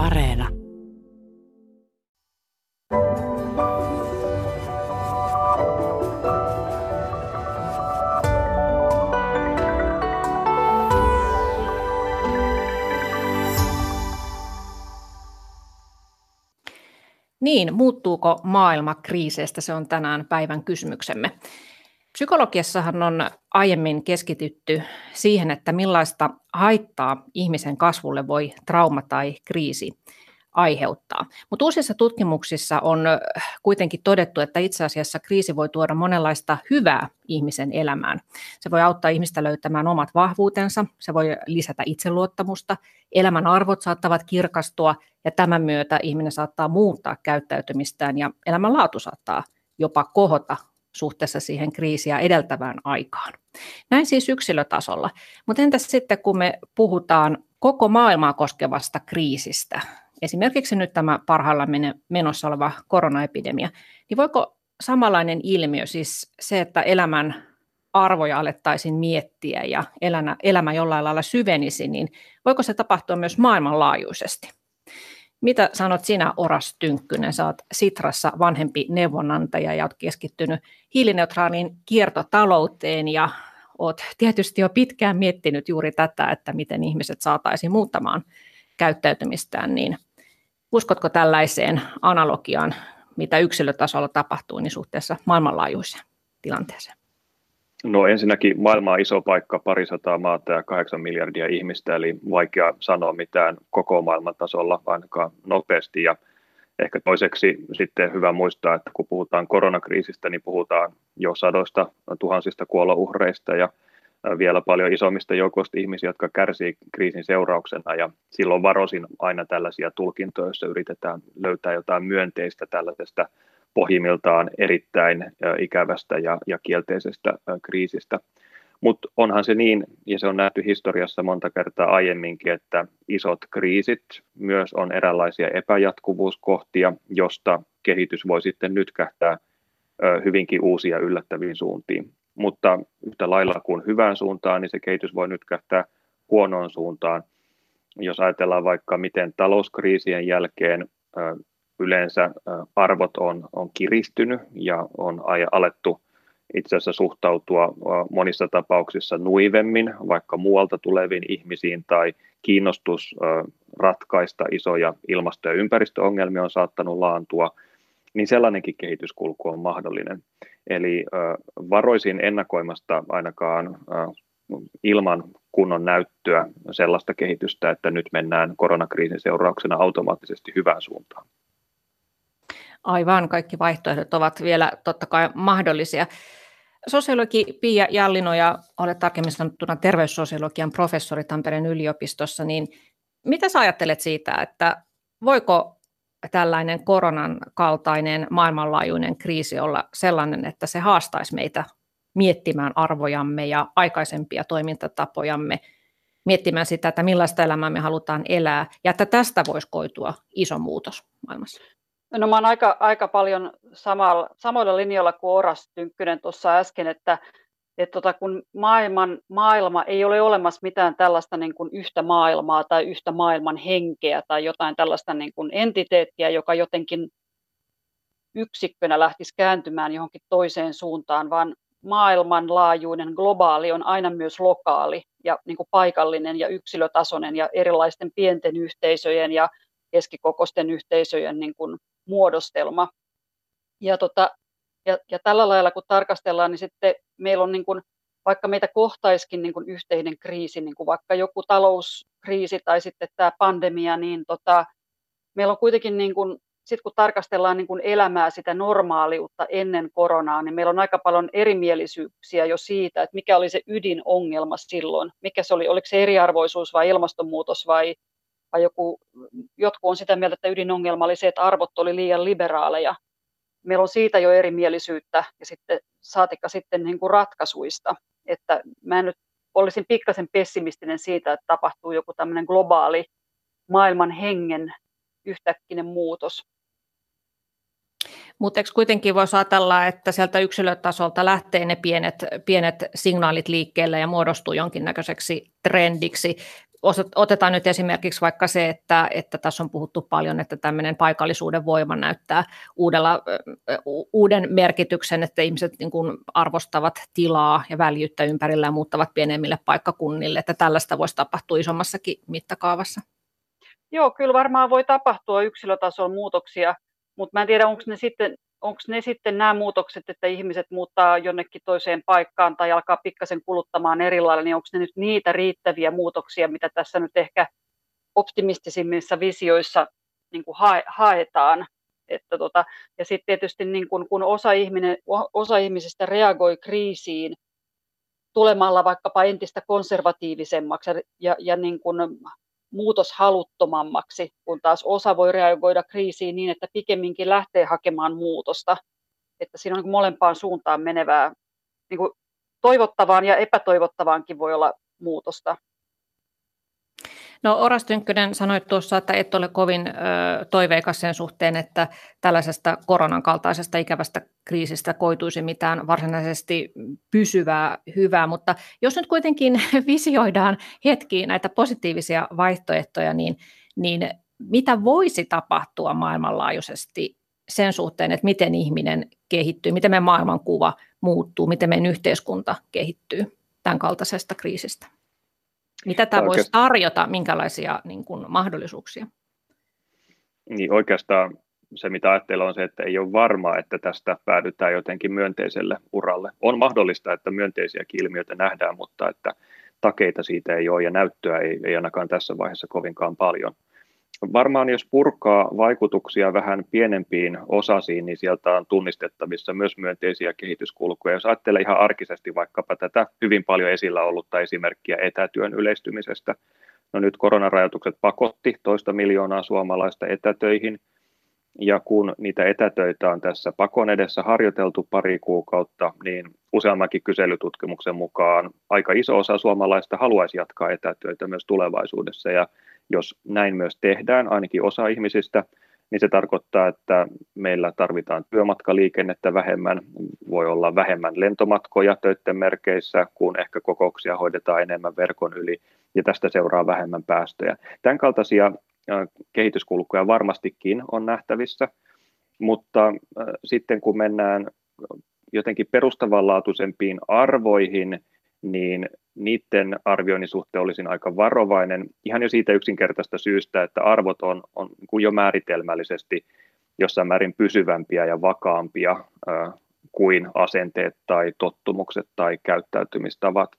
Areena. Niin, muuttuuko maailma kriiseistä? Se on tänään päivän kysymyksemme. Psykologiassahan on aiemmin keskitytty siihen, että millaista haittaa ihmisen kasvulle voi trauma tai kriisi aiheuttaa. Mutta uusissa tutkimuksissa on kuitenkin todettu, että itse asiassa kriisi voi tuoda monenlaista hyvää ihmisen elämään. Se voi auttaa ihmistä löytämään omat vahvuutensa, se voi lisätä itseluottamusta, elämän arvot saattavat kirkastua ja tämän myötä ihminen saattaa muuttaa käyttäytymistään ja elämänlaatu saattaa jopa kohota suhteessa siihen kriisiä edeltävään aikaan. Näin siis yksilötasolla. Mutta entäs sitten, kun me puhutaan koko maailmaa koskevasta kriisistä, esimerkiksi nyt tämä parhaillaan menossa oleva koronaepidemia, niin voiko samanlainen ilmiö, siis se, että elämän arvoja alettaisiin miettiä ja elämä, elämä jollain lailla syvenisi, niin voiko se tapahtua myös maailmanlaajuisesti? Mitä sanot sinä, Oras Tynkkynen? Sä oot Sitrassa vanhempi neuvonantaja ja oot keskittynyt hiilineutraaliin kiertotalouteen ja oot tietysti jo pitkään miettinyt juuri tätä, että miten ihmiset saataisiin muuttamaan käyttäytymistään, niin uskotko tällaiseen analogiaan, mitä yksilötasolla tapahtuu, niin suhteessa maailmanlaajuiseen tilanteeseen? No ensinnäkin maailma on iso paikka, parisataa maata ja kahdeksan miljardia ihmistä, eli vaikea sanoa mitään koko maailman tasolla ainakaan nopeasti. Ja ehkä toiseksi sitten hyvä muistaa, että kun puhutaan koronakriisistä, niin puhutaan jo sadoista tuhansista kuolouhreista ja vielä paljon isommista joukoista ihmisiä, jotka kärsii kriisin seurauksena. Ja silloin varoisin aina tällaisia tulkintoja, joissa yritetään löytää jotain myönteistä tällaisesta pohjimmiltaan erittäin ikävästä ja, ja kielteisestä kriisistä. Mutta onhan se niin, ja se on nähty historiassa monta kertaa aiemminkin, että isot kriisit myös on eräänlaisia epäjatkuvuuskohtia, josta kehitys voi sitten nytkähtää hyvinkin uusia yllättäviin suuntiin. Mutta yhtä lailla kuin hyvään suuntaan, niin se kehitys voi nytkähtää huonoon suuntaan. Jos ajatellaan vaikka, miten talouskriisien jälkeen yleensä arvot on, on kiristynyt ja on alettu itse asiassa suhtautua monissa tapauksissa nuivemmin vaikka muualta tuleviin ihmisiin tai kiinnostus ratkaista isoja ilmasto- ja ympäristöongelmia on saattanut laantua, niin sellainenkin kehityskulku on mahdollinen. Eli varoisin ennakoimasta ainakaan ilman kunnon näyttöä sellaista kehitystä, että nyt mennään koronakriisin seurauksena automaattisesti hyvään suuntaan. Aivan, kaikki vaihtoehdot ovat vielä totta kai mahdollisia. Sosiologi Pia Jallinoja, olet tarkemmin sanottuna terveyssosiologian professori Tampereen yliopistossa, niin mitä sä ajattelet siitä, että voiko tällainen koronan kaltainen maailmanlaajuinen kriisi olla sellainen, että se haastaisi meitä miettimään arvojamme ja aikaisempia toimintatapojamme, miettimään sitä, että millaista elämää me halutaan elää, ja että tästä voisi koitua iso muutos maailmassa? No mä oon aika, aika paljon samalla, samoilla linjoilla kuin Oras Tynkkynen tuossa äsken, että, että tota, kun maailman, maailma ei ole olemassa mitään tällaista niin kuin yhtä maailmaa tai yhtä maailman henkeä tai jotain tällaista niin kuin entiteettiä, joka jotenkin yksikkönä lähtisi kääntymään johonkin toiseen suuntaan, vaan maailmanlaajuinen globaali on aina myös lokaali ja niin kuin paikallinen ja yksilötasoinen ja erilaisten pienten yhteisöjen ja keskikokoisten yhteisöjen niin kuin muodostelma. Ja, tota, ja, ja tällä lailla kun tarkastellaan, niin sitten meillä on niin kuin, vaikka meitä kohtaiskin niin kuin yhteinen kriisi, niin kuin vaikka joku talouskriisi tai sitten tämä pandemia, niin tota, meillä on kuitenkin niin kuin, sitten kun tarkastellaan niin kuin elämää, sitä normaaliutta ennen koronaa, niin meillä on aika paljon erimielisyyksiä jo siitä, että mikä oli se ydinongelma silloin. Mikä se oli, oliko se eriarvoisuus vai ilmastonmuutos vai vai joku, jotkut on sitä mieltä, että ydinongelma oli se, että arvot oli liian liberaaleja. Meillä on siitä jo erimielisyyttä ja sitten saatikka sitten niin kuin ratkaisuista. Että mä nyt olisin pikkasen pessimistinen siitä, että tapahtuu joku tämmöinen globaali maailman hengen yhtäkkinen muutos. Mutta eikö kuitenkin voisi ajatella, että sieltä yksilötasolta lähtee ne pienet, pienet signaalit liikkeelle ja muodostuu jonkinnäköiseksi trendiksi. Otetaan nyt esimerkiksi vaikka se, että, että tässä on puhuttu paljon, että tämmöinen paikallisuuden voima näyttää uudella, uuden merkityksen, että ihmiset niin kuin arvostavat tilaa ja väljyyttä ympärillä ja muuttavat pienemmille paikkakunnille, että tällaista voisi tapahtua isommassakin mittakaavassa. Joo, kyllä varmaan voi tapahtua yksilötason muutoksia, mutta mä en tiedä, onko ne sitten onko ne sitten nämä muutokset, että ihmiset muuttaa jonnekin toiseen paikkaan tai alkaa pikkasen kuluttamaan eri lailla, niin onko ne nyt niitä riittäviä muutoksia, mitä tässä nyt ehkä optimistisimmissa visioissa niin kuin hae, haetaan. Että tota, ja sitten tietysti niin kun, kun osa, ihminen, osa ihmisistä reagoi kriisiin tulemalla vaikkapa entistä konservatiivisemmaksi ja, ja niin kun muutoshaluttomammaksi, kun taas osa voi reagoida kriisiin niin, että pikemminkin lähtee hakemaan muutosta. Että siinä on niin molempaan suuntaan menevää, niin kuin toivottavaan ja epätoivottavaankin voi olla muutosta. No Oras Tynkkynen sanoit tuossa, että et ole kovin ö, toiveikas sen suhteen, että tällaisesta koronan kaltaisesta ikävästä kriisistä koituisi mitään varsinaisesti pysyvää hyvää, mutta jos nyt kuitenkin visioidaan hetkiin näitä positiivisia vaihtoehtoja, niin, niin mitä voisi tapahtua maailmanlaajuisesti sen suhteen, että miten ihminen kehittyy, miten meidän maailmankuva muuttuu, miten meidän yhteiskunta kehittyy tämän kaltaisesta kriisistä? Mitä tämä voisi tarjota, minkälaisia niin kuin, mahdollisuuksia? Niin oikeastaan se, mitä ajattelen, on se, että ei ole varmaa, että tästä päädytään jotenkin myönteiselle uralle. On mahdollista, että myönteisiäkin ilmiöitä nähdään, mutta että takeita siitä ei ole ja näyttöä ei, ei ainakaan tässä vaiheessa kovinkaan paljon – Varmaan jos purkaa vaikutuksia vähän pienempiin osasiin, niin sieltä on tunnistettavissa myös myönteisiä kehityskulkuja. Jos ajattelee ihan arkisesti vaikkapa tätä hyvin paljon esillä ollutta esimerkkiä etätyön yleistymisestä, no nyt koronarajoitukset pakotti toista miljoonaa suomalaista etätöihin, ja kun niitä etätöitä on tässä pakon edessä harjoiteltu pari kuukautta, niin useammankin kyselytutkimuksen mukaan aika iso osa suomalaista haluaisi jatkaa etätöitä myös tulevaisuudessa. Ja jos näin myös tehdään, ainakin osa ihmisistä, niin se tarkoittaa, että meillä tarvitaan työmatkaliikennettä vähemmän, voi olla vähemmän lentomatkoja töiden merkeissä, kun ehkä kokouksia hoidetaan enemmän verkon yli, ja tästä seuraa vähemmän päästöjä. Tämän kaltaisia kehityskulkuja varmastikin on nähtävissä, mutta sitten kun mennään jotenkin perustavanlaatuisempiin arvoihin, niin niiden arvioinnin suhteen olisin aika varovainen ihan jo siitä yksinkertaista syystä, että arvot on, on niin jo määritelmällisesti jossain määrin pysyvämpiä ja vakaampia äh, kuin asenteet tai tottumukset tai käyttäytymistavat.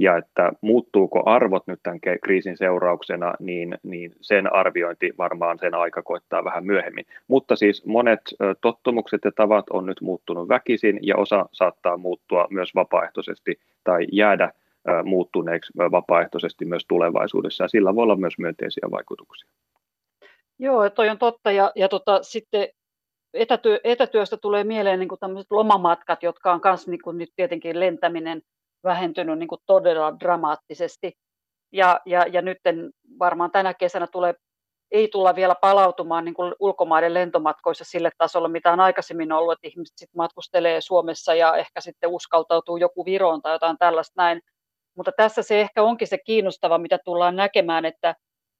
Ja että muuttuuko arvot nyt tämän kriisin seurauksena, niin, niin sen arviointi varmaan sen aika koittaa vähän myöhemmin. Mutta siis monet tottumukset ja tavat on nyt muuttunut väkisin ja osa saattaa muuttua myös vapaaehtoisesti tai jäädä muuttuneeksi vapaaehtoisesti myös tulevaisuudessa ja sillä voi olla myös myönteisiä vaikutuksia. Joo, toi on totta ja, ja tota, sitten etätyö, etätyöstä tulee mieleen niin tämmöiset lomamatkat, jotka on myös niin nyt tietenkin lentäminen vähentynyt niin kuin todella dramaattisesti. Ja, ja, ja nyt varmaan tänä kesänä tulee, ei tulla vielä palautumaan niin kuin ulkomaiden lentomatkoissa sille tasolle, mitä on aikaisemmin ollut, että ihmiset sit matkustelee Suomessa ja ehkä sitten uskaltautuu joku Viroon tai jotain tällaista näin. Mutta tässä se ehkä onkin se kiinnostava, mitä tullaan näkemään, että,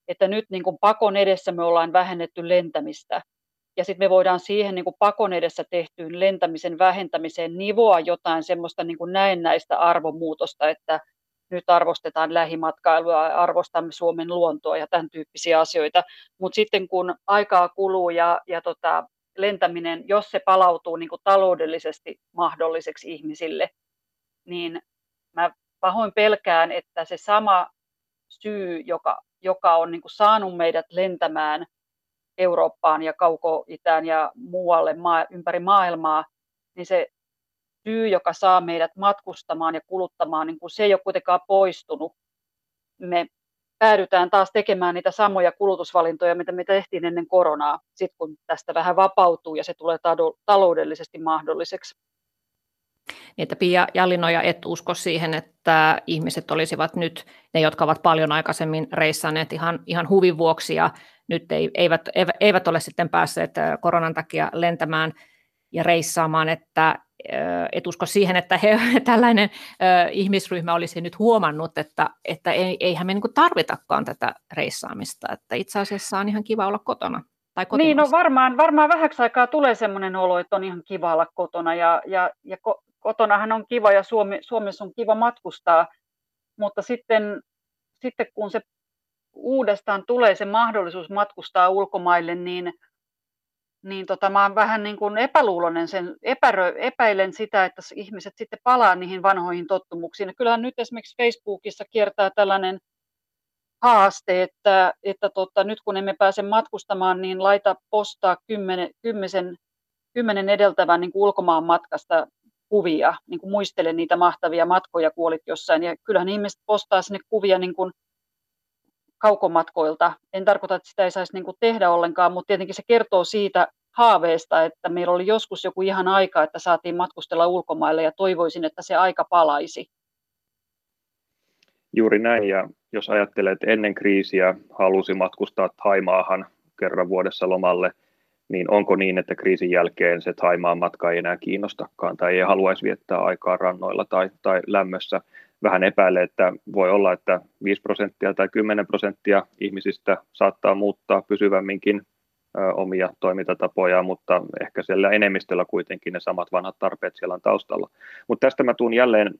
että nyt niin kuin pakon edessä me ollaan vähennetty lentämistä ja sitten me voidaan siihen niin pakon edessä tehtyyn lentämisen vähentämiseen nivoa jotain semmoista niin näennäistä arvomuutosta, että nyt arvostetaan lähimatkailua arvostamme Suomen luontoa ja tämän tyyppisiä asioita. Mutta sitten kun aikaa kuluu ja, ja tota, lentäminen, jos se palautuu niin taloudellisesti mahdolliseksi ihmisille, niin mä pahoin pelkään, että se sama syy, joka, joka on niin saanut meidät lentämään – Eurooppaan ja kauko-itään ja muualle maa, ympäri maailmaa, niin se syy, joka saa meidät matkustamaan ja kuluttamaan, niin kun se ei ole kuitenkaan poistunut. Me päädytään taas tekemään niitä samoja kulutusvalintoja, mitä me tehtiin ennen koronaa, sit kun tästä vähän vapautuu ja se tulee taloudellisesti mahdolliseksi. Niin, että Pia Jallinoja et usko siihen, että ihmiset olisivat nyt, ne jotka ovat paljon aikaisemmin reissanneet ihan, ihan huvin vuoksi ja nyt ei, eivät, eivät ole sitten päässeet koronan takia lentämään, ja reissaamaan, että et usko siihen, että he, tällainen ihmisryhmä olisi nyt huomannut, että, että ei, eihän me niin tarvitakaan tätä reissaamista, että itse asiassa on ihan kiva olla kotona. Tai niin, no varmaan, varmaan vähäksi aikaa tulee sellainen olo, että on ihan kiva olla kotona ja, ja, ja ko, kotonahan on kiva ja Suomi, Suomessa on kiva matkustaa, mutta sitten, sitten kun se uudestaan tulee se mahdollisuus matkustaa ulkomaille, niin, niin tota, mä oon vähän niin kuin epäluulonen sen, epärö, epäilen sitä, että ihmiset sitten palaa niihin vanhoihin tottumuksiin. Ja kyllähän nyt esimerkiksi Facebookissa kiertää tällainen haaste, että, että tota, nyt kun emme pääse matkustamaan, niin laita postaa kymmenen, kymmenen, kymmenen edeltävän niin kuin ulkomaan matkasta kuvia, niin kuin muistele niitä mahtavia matkoja, kun olit jossain. Ja kyllähän ihmiset postaa sinne kuvia niin kuin kaukomatkoilta. En tarkoita, että sitä ei saisi niin kuin tehdä ollenkaan, mutta tietenkin se kertoo siitä haaveesta, että meillä oli joskus joku ihan aika, että saatiin matkustella ulkomaille ja toivoisin, että se aika palaisi. Juuri näin, ja jos ajattelee, että ennen kriisiä halusi matkustaa Taimaahan kerran vuodessa lomalle, niin onko niin, että kriisin jälkeen se Taimaan matka ei enää kiinnostakaan tai ei haluaisi viettää aikaa rannoilla tai, tai lämmössä? Vähän epäilee, että voi olla, että 5 prosenttia tai 10 prosenttia ihmisistä saattaa muuttaa pysyvämminkin omia toimintatapoja, mutta ehkä siellä enemmistöllä kuitenkin ne samat vanhat tarpeet siellä on taustalla. Mutta tästä mä tuun jälleen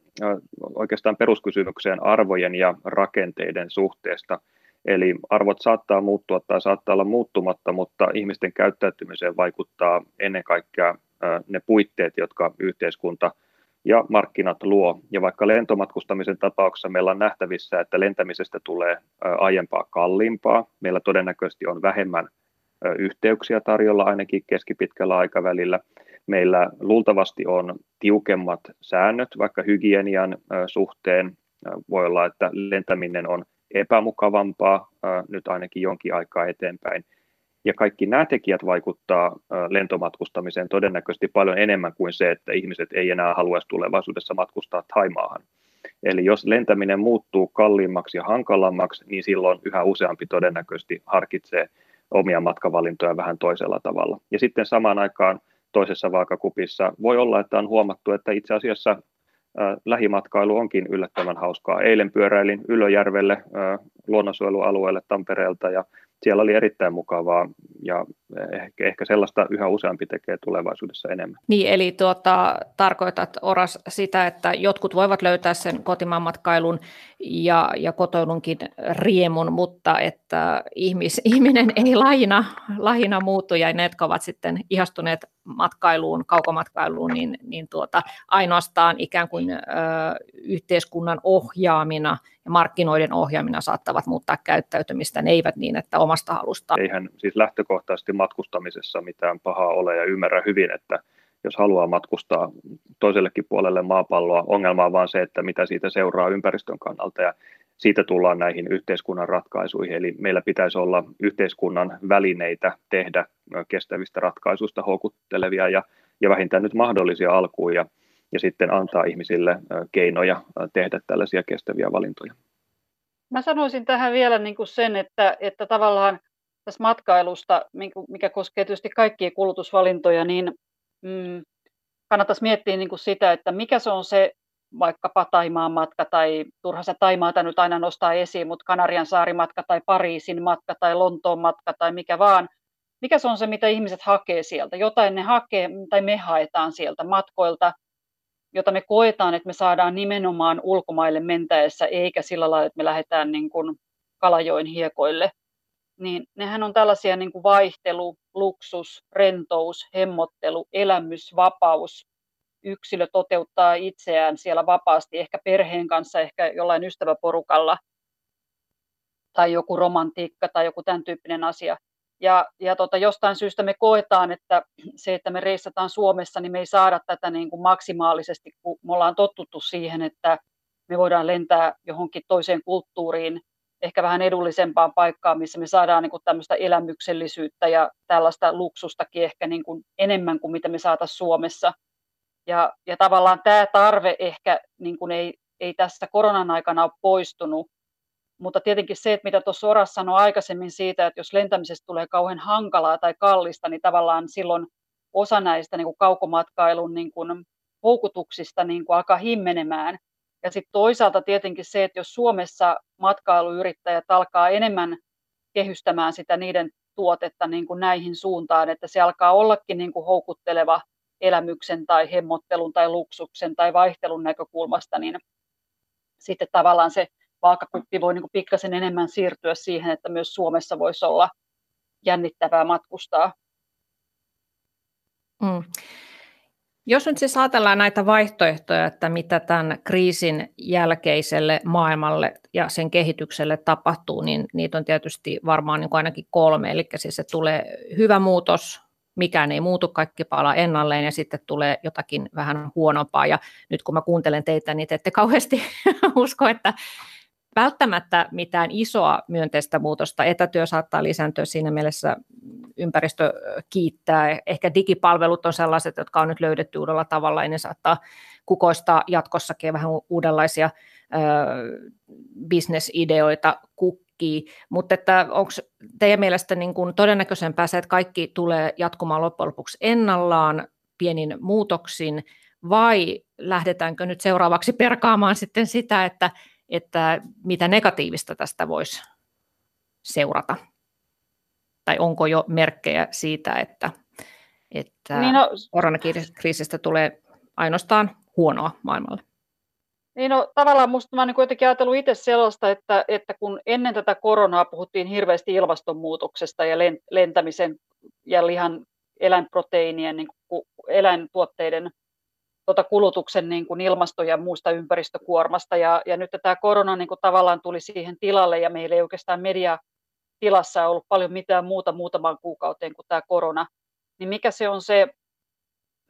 oikeastaan peruskysymykseen arvojen ja rakenteiden suhteesta. Eli arvot saattaa muuttua tai saattaa olla muuttumatta, mutta ihmisten käyttäytymiseen vaikuttaa ennen kaikkea ne puitteet, jotka yhteiskunta ja markkinat luo. Ja vaikka lentomatkustamisen tapauksessa meillä on nähtävissä, että lentämisestä tulee aiempaa kalliimpaa, meillä todennäköisesti on vähemmän yhteyksiä tarjolla ainakin keskipitkällä aikavälillä. Meillä luultavasti on tiukemmat säännöt vaikka hygienian suhteen. Voi olla, että lentäminen on epämukavampaa nyt ainakin jonkin aikaa eteenpäin. Ja kaikki nämä tekijät vaikuttaa lentomatkustamiseen todennäköisesti paljon enemmän kuin se, että ihmiset ei enää haluaisi tulevaisuudessa matkustaa Taimaahan. Eli jos lentäminen muuttuu kalliimmaksi ja hankalammaksi, niin silloin yhä useampi todennäköisesti harkitsee omia matkavalintoja vähän toisella tavalla. Ja sitten samaan aikaan toisessa vaakakupissa voi olla, että on huomattu, että itse asiassa lähimatkailu onkin yllättävän hauskaa. Eilen pyöräilin Ylöjärvelle luonnonsuojelualueelle Tampereelta ja siellä oli erittäin mukavaa ja ehkä, ehkä sellaista yhä useampi tekee tulevaisuudessa enemmän. Niin, eli tuota, tarkoitat Oras sitä, että jotkut voivat löytää sen kotimaan matkailun ja, ja kotoilunkin riemun, mutta että ihmis, ihminen ei lahina, lahina muuttu ja ne, jotka ovat sitten ihastuneet matkailuun, kaukomatkailuun, niin, niin tuota, ainoastaan ikään kuin ö, yhteiskunnan ohjaamina ja markkinoiden ohjaamina saattavat muuttaa käyttäytymistä, ne eivät niin, että omasta halusta. Eihän siis lähtökohtaisesti matkustamisessa mitään pahaa ole ja ymmärrä hyvin, että jos haluaa matkustaa toisellekin puolelle maapalloa, ongelma on vaan se, että mitä siitä seuraa ympäristön kannalta ja siitä tullaan näihin yhteiskunnan ratkaisuihin. Eli meillä pitäisi olla yhteiskunnan välineitä tehdä kestävistä ratkaisuista houkuttelevia ja, ja vähintään nyt mahdollisia alkuja ja sitten antaa ihmisille keinoja tehdä tällaisia kestäviä valintoja. Mä sanoisin tähän vielä niin kuin sen, että, että tavallaan tässä matkailusta, mikä koskee tietysti kaikkia kulutusvalintoja, niin mm, kannattaisi miettiä niin kuin sitä, että mikä se on se vaikkapa Taimaan matka tai turha se Taimaata nyt aina nostaa esiin, mutta Kanarian saarimatka tai Pariisin matka tai Lontoon matka tai mikä vaan. Mikä se on se, mitä ihmiset hakee sieltä? Jotain ne hakee tai me haetaan sieltä matkoilta, jota me koetaan, että me saadaan nimenomaan ulkomaille mentäessä, eikä sillä lailla, että me lähdetään niin kuin Kalajoen hiekoille. Niin nehän on tällaisia niin kuin vaihtelu, luksus, rentous, hemmottelu, elämys, vapaus, yksilö toteuttaa itseään siellä vapaasti, ehkä perheen kanssa, ehkä jollain ystäväporukalla, tai joku romantiikka tai joku tämän tyyppinen asia. Ja, ja tota, jostain syystä me koetaan, että se, että me reissataan Suomessa, niin me ei saada tätä niin kuin maksimaalisesti, kun me ollaan tottuttu siihen, että me voidaan lentää johonkin toiseen kulttuuriin, ehkä vähän edullisempaan paikkaan, missä me saadaan niin kuin tämmöistä elämyksellisyyttä ja tällaista luksustakin ehkä niin kuin enemmän kuin mitä me saataisiin Suomessa. Ja, ja tavallaan tämä tarve ehkä niin kuin ei, ei tässä koronan aikana ole poistunut, mutta tietenkin se, että mitä tuossa Oras sanoi aikaisemmin siitä, että jos lentämisestä tulee kauhean hankalaa tai kallista, niin tavallaan silloin osa näistä niin kuin kaukomatkailun niin kuin houkutuksista niin kuin alkaa himmenemään. Ja sitten toisaalta tietenkin se, että jos Suomessa matkailuyrittäjät alkaa enemmän kehystämään sitä niiden tuotetta niin kuin näihin suuntaan, että se alkaa ollakin niin kuin houkutteleva elämyksen tai hemmottelun tai luksuksen tai vaihtelun näkökulmasta, niin sitten tavallaan se vaakakuppi voi niin kuin pikkasen enemmän siirtyä siihen, että myös Suomessa voisi olla jännittävää matkustaa. Mm. Jos nyt siis ajatellaan näitä vaihtoehtoja, että mitä tämän kriisin jälkeiselle maailmalle ja sen kehitykselle tapahtuu, niin niitä on tietysti varmaan niin kuin ainakin kolme. Eli siis se tulee hyvä muutos, mikään ei muutu, kaikki palaa ennalleen ja sitten tulee jotakin vähän huonompaa. Ja nyt kun mä kuuntelen teitä, niin te ette kauheasti usko, että välttämättä mitään isoa myönteistä muutosta. Etätyö saattaa lisääntyä siinä mielessä, ympäristö kiittää. Ehkä digipalvelut on sellaiset, jotka on nyt löydetty uudella tavalla, ja ne saattaa kukoistaa jatkossakin vähän uudenlaisia bisnesideoita kukkii. Mutta että onko teidän mielestä niin kuin todennäköisempää se, että kaikki tulee jatkumaan loppujen lopuksi ennallaan pienin muutoksin, vai lähdetäänkö nyt seuraavaksi perkaamaan sitten sitä, että että mitä negatiivista tästä voisi seurata? Tai onko jo merkkejä siitä, että, että niin no, koronakriisistä tulee ainoastaan huonoa maailmalle? Niin no, tavallaan minusta mä olen niin jotenkin ajatellut itse sellaista, että, että kun ennen tätä koronaa puhuttiin hirveästi ilmastonmuutoksesta ja lentämisen ja lihan eläinproteiinien, niin kuin eläintuotteiden tuota kulutuksen niin kuin ilmasto- ja muusta ympäristökuormasta. Ja, ja nyt tämä korona niin kuin tavallaan tuli siihen tilalle ja meillä ei oikeastaan media tilassa ollut paljon mitään muuta muutaman kuukauteen kuin tämä korona. Niin mikä se on se,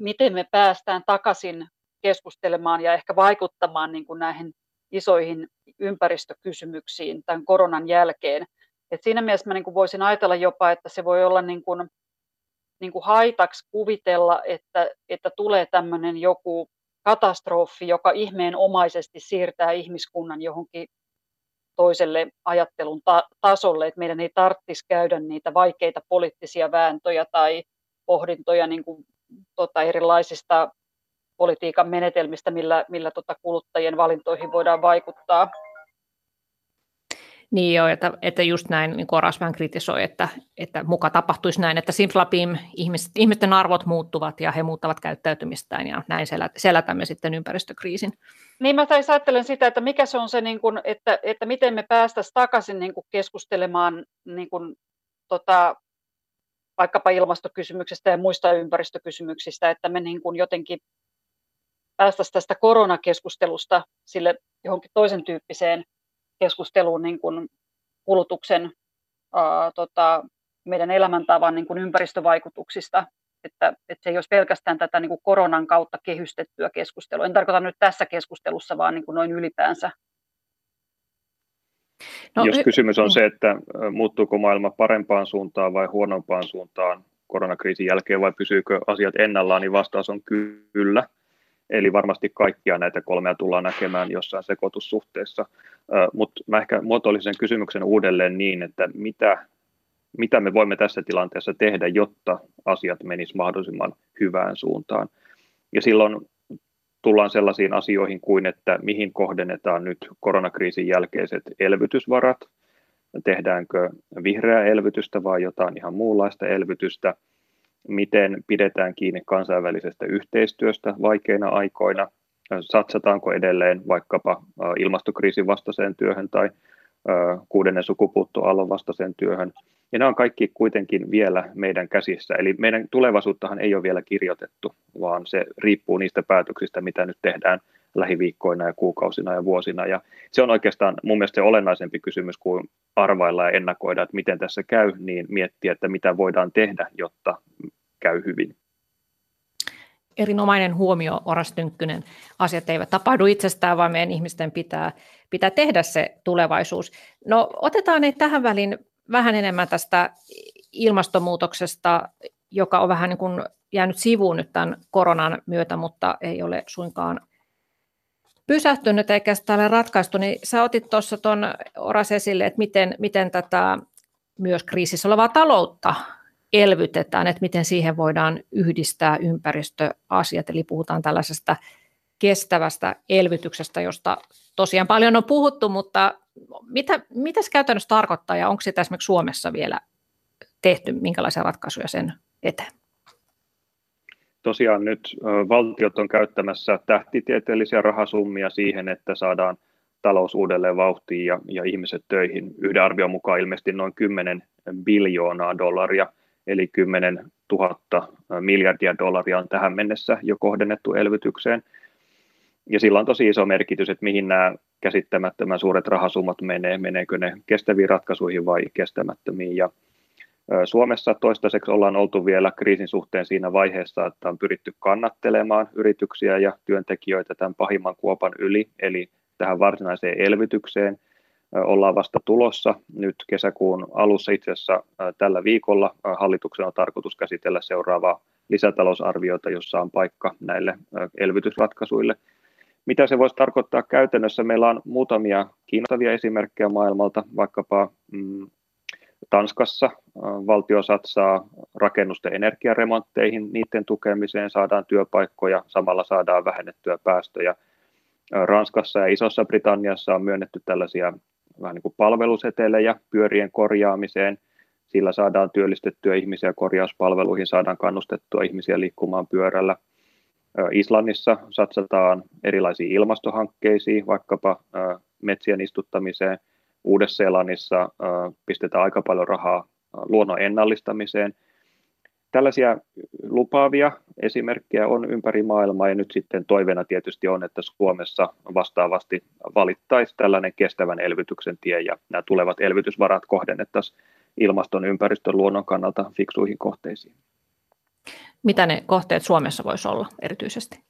miten me päästään takaisin keskustelemaan ja ehkä vaikuttamaan niin kuin näihin isoihin ympäristökysymyksiin tämän koronan jälkeen. Et siinä mielessä mä niin kuin voisin ajatella jopa, että se voi olla niin kuin niin kuin haitaksi kuvitella, että, että tulee tämmöinen joku katastrofi, joka ihmeenomaisesti siirtää ihmiskunnan johonkin toiselle ajattelun ta- tasolle, että meidän ei tarvitsisi käydä niitä vaikeita poliittisia vääntöjä tai pohdintoja niin kuin, tota, erilaisista politiikan menetelmistä, millä, millä tota, kuluttajien valintoihin voidaan vaikuttaa. Niin joo, että, että just näin, niin Oras vähän kritisoi, että, että muka tapahtuisi näin, että Simflapim ihmiset, ihmisten arvot muuttuvat ja he muuttavat käyttäytymistään ja näin selätämme sitten ympäristökriisin. Niin mä tais ajattelen sitä, että mikä se on se, niin kuin, että, että miten me päästäisiin takaisin niin kuin keskustelemaan niin kuin, tota, vaikkapa ilmastokysymyksestä ja muista ympäristökysymyksistä, että me niin kuin jotenkin päästäisiin tästä koronakeskustelusta sille johonkin toisen tyyppiseen keskusteluun niin kuin kulutuksen, ää, tota, meidän elämäntavan niin kuin ympäristövaikutuksista, että, että se ei olisi pelkästään tätä niin kuin koronan kautta kehystettyä keskustelua. En tarkoita nyt tässä keskustelussa, vaan niin kuin noin ylipäänsä. No, Jos kysymys on niin. se, että muuttuuko maailma parempaan suuntaan vai huonompaan suuntaan koronakriisin jälkeen vai pysyykö asiat ennallaan, niin vastaus on kyllä. Eli varmasti kaikkia näitä kolmea tullaan näkemään jossain sekoitussuhteessa. Mutta mä ehkä muotoilisin kysymyksen uudelleen niin, että mitä, mitä me voimme tässä tilanteessa tehdä, jotta asiat menis mahdollisimman hyvään suuntaan. Ja silloin tullaan sellaisiin asioihin kuin, että mihin kohdennetaan nyt koronakriisin jälkeiset elvytysvarat, tehdäänkö vihreää elvytystä vai jotain ihan muunlaista elvytystä – miten pidetään kiinni kansainvälisestä yhteistyöstä vaikeina aikoina, satsataanko edelleen vaikkapa ilmastokriisin vastaiseen työhön tai kuudennen sukupuuttoaallon vastaiseen työhön. Ja nämä on kaikki kuitenkin vielä meidän käsissä. Eli meidän tulevaisuuttahan ei ole vielä kirjoitettu, vaan se riippuu niistä päätöksistä, mitä nyt tehdään lähiviikkoina ja kuukausina ja vuosina. Ja se on oikeastaan mun mielestä se olennaisempi kysymys kuin arvailla ja ennakoida, että miten tässä käy, niin miettiä, että mitä voidaan tehdä, jotta käy hyvin. Erinomainen huomio, Oras Tynkkynen. Asiat eivät tapahdu itsestään, vaan meidän ihmisten pitää, pitää tehdä se tulevaisuus. No otetaan ne tähän väliin vähän enemmän tästä ilmastonmuutoksesta, joka on vähän niin kuin jäänyt sivuun nyt tämän koronan myötä, mutta ei ole suinkaan pysähtynyt eikä sitä ole ratkaistu, niin sä otit tuossa tuon Oras esille, että miten, miten tätä myös kriisissä olevaa taloutta elvytetään, että miten siihen voidaan yhdistää ympäristöasiat, eli puhutaan tällaisesta kestävästä elvytyksestä, josta tosiaan paljon on puhuttu, mutta mitä, mitä se käytännössä tarkoittaa ja onko sitä esimerkiksi Suomessa vielä tehty, minkälaisia ratkaisuja sen eteen? Tosiaan nyt valtiot on käyttämässä tähtitieteellisiä rahasummia siihen, että saadaan talous uudelleen vauhtiin ja, ja ihmiset töihin. Yhden arvion mukaan ilmeisesti noin 10 biljoonaa dollaria, eli 10 000 miljardia dollaria on tähän mennessä jo kohdennettu elvytykseen. Ja sillä on tosi iso merkitys, että mihin nämä käsittämättömän suuret rahasummat menee, meneekö ne kestäviin ratkaisuihin vai kestämättömiin. Ja Suomessa toistaiseksi ollaan oltu vielä kriisin suhteen siinä vaiheessa, että on pyritty kannattelemaan yrityksiä ja työntekijöitä tämän pahimman kuopan yli, eli tähän varsinaiseen elvytykseen ollaan vasta tulossa. Nyt kesäkuun alussa itse asiassa tällä viikolla hallituksen on tarkoitus käsitellä seuraavaa lisätalousarviota, jossa on paikka näille elvytysratkaisuille. Mitä se voisi tarkoittaa käytännössä? Meillä on muutamia kiinnostavia esimerkkejä maailmalta, vaikkapa mm, Tanskassa valtio satsaa rakennusten energiaremontteihin, niiden tukemiseen saadaan työpaikkoja, samalla saadaan vähennettyä päästöjä. Ranskassa ja Isossa Britanniassa on myönnetty tällaisia vähän niin kuin palvelusetelejä pyörien korjaamiseen. Sillä saadaan työllistettyä ihmisiä korjauspalveluihin, saadaan kannustettua ihmisiä liikkumaan pyörällä. Islannissa satsataan erilaisiin ilmastohankkeisiin, vaikkapa metsien istuttamiseen – Uudessa-Seelannissa pistetään aika paljon rahaa luonnon ennallistamiseen. Tällaisia lupaavia esimerkkejä on ympäri maailmaa ja nyt sitten toiveena tietysti on, että Suomessa vastaavasti valittaisi tällainen kestävän elvytyksen tie ja nämä tulevat elvytysvarat kohdennettaisiin ilmaston, ympäristön, luonnon kannalta fiksuihin kohteisiin. Mitä ne kohteet Suomessa voisi olla erityisesti?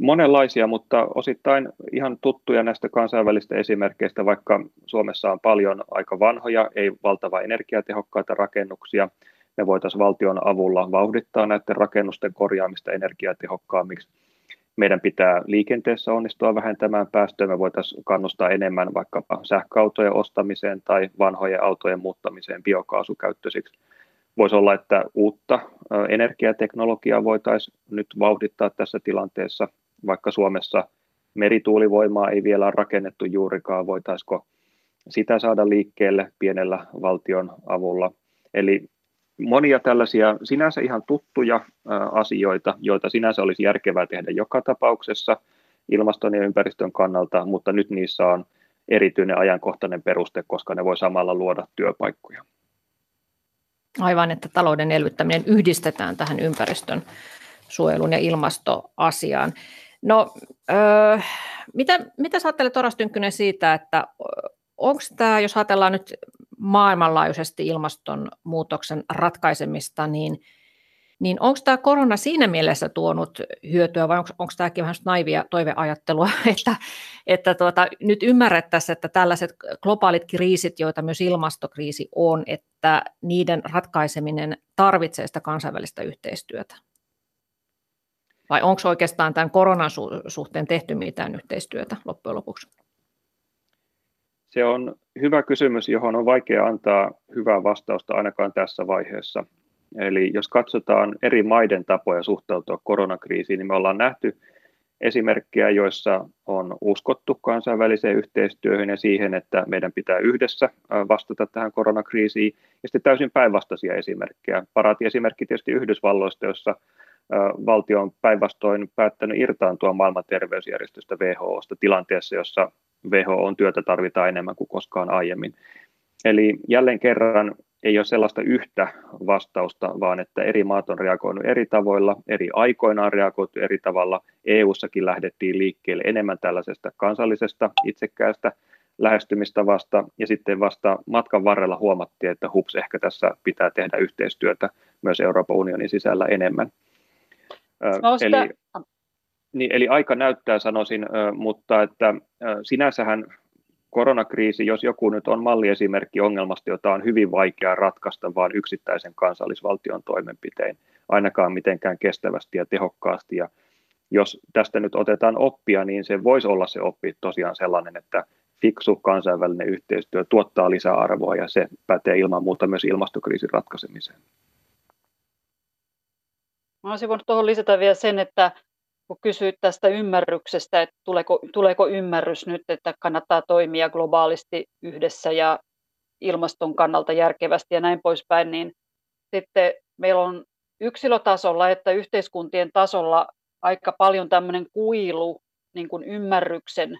Monenlaisia, mutta osittain ihan tuttuja näistä kansainvälistä esimerkkeistä, vaikka Suomessa on paljon aika vanhoja, ei valtava energiatehokkaita rakennuksia. Me voitaisiin valtion avulla vauhdittaa näiden rakennusten korjaamista energiatehokkaammiksi. Meidän pitää liikenteessä onnistua vähentämään päästöjä. Me voitaisiin kannustaa enemmän vaikkapa sähköautojen ostamiseen tai vanhojen autojen muuttamiseen biokaasukäyttöisiksi. Voisi olla, että uutta energiateknologiaa voitaisiin nyt vauhdittaa tässä tilanteessa vaikka Suomessa merituulivoimaa ei vielä ole rakennettu juurikaan, voitaisiko sitä saada liikkeelle pienellä valtion avulla. Eli monia tällaisia sinänsä ihan tuttuja asioita, joita sinänsä olisi järkevää tehdä joka tapauksessa ilmaston ja ympäristön kannalta, mutta nyt niissä on erityinen ajankohtainen peruste, koska ne voi samalla luoda työpaikkoja. Aivan, että talouden elvyttäminen yhdistetään tähän ympäristön suojelun ja ilmastoasiaan. No, öö, mitä, mitä sä ajattelet Oras Tynkkynen siitä, että onko tämä, jos ajatellaan nyt maailmanlaajuisesti ilmastonmuutoksen ratkaisemista, niin, niin onko tämä korona siinä mielessä tuonut hyötyä vai onko tämäkin vähän naivia toiveajattelua, että, että tuota, nyt ymmärrettäisiin, että tällaiset globaalit kriisit, joita myös ilmastokriisi on, että niiden ratkaiseminen tarvitsee sitä kansainvälistä yhteistyötä? Vai onko oikeastaan tämän koronan suhteen tehty mitään yhteistyötä loppujen lopuksi? Se on hyvä kysymys, johon on vaikea antaa hyvää vastausta ainakaan tässä vaiheessa. Eli jos katsotaan eri maiden tapoja suhtautua koronakriisiin, niin me ollaan nähty esimerkkejä, joissa on uskottu kansainväliseen yhteistyöhön ja siihen, että meidän pitää yhdessä vastata tähän koronakriisiin. Ja sitten täysin päinvastaisia esimerkkejä. Paraati esimerkki tietysti Yhdysvalloista, jossa valtio on päinvastoin päättänyt irtaantua maailman terveysjärjestöstä WHOsta tilanteessa, jossa WHO on työtä tarvitaan enemmän kuin koskaan aiemmin. Eli jälleen kerran ei ole sellaista yhtä vastausta, vaan että eri maat on reagoinut eri tavoilla, eri aikoina on reagoitu eri tavalla. EU-sakin lähdettiin liikkeelle enemmän tällaisesta kansallisesta itsekkäästä lähestymistavasta, ja sitten vasta matkan varrella huomattiin, että hups, ehkä tässä pitää tehdä yhteistyötä myös Euroopan unionin sisällä enemmän. No, sitä... eli, niin, eli aika näyttää, sanoisin, mutta että sinänsähän koronakriisi, jos joku nyt on malliesimerkki ongelmasta, jota on hyvin vaikea ratkaista vain yksittäisen kansallisvaltion toimenpiteen, ainakaan mitenkään kestävästi ja tehokkaasti. Ja jos tästä nyt otetaan oppia, niin se voisi olla se oppi tosiaan sellainen, että fiksu kansainvälinen yhteistyö tuottaa lisäarvoa ja se pätee ilman muuta myös ilmastokriisin ratkaisemiseen. Mä olisin voinut tuohon lisätä vielä sen, että kun kysyit tästä ymmärryksestä, että tuleeko, tuleeko ymmärrys nyt, että kannattaa toimia globaalisti yhdessä ja ilmaston kannalta järkevästi ja näin poispäin, niin sitten meillä on yksilötasolla että yhteiskuntien tasolla aika paljon tämmöinen kuilu niin kuin ymmärryksen,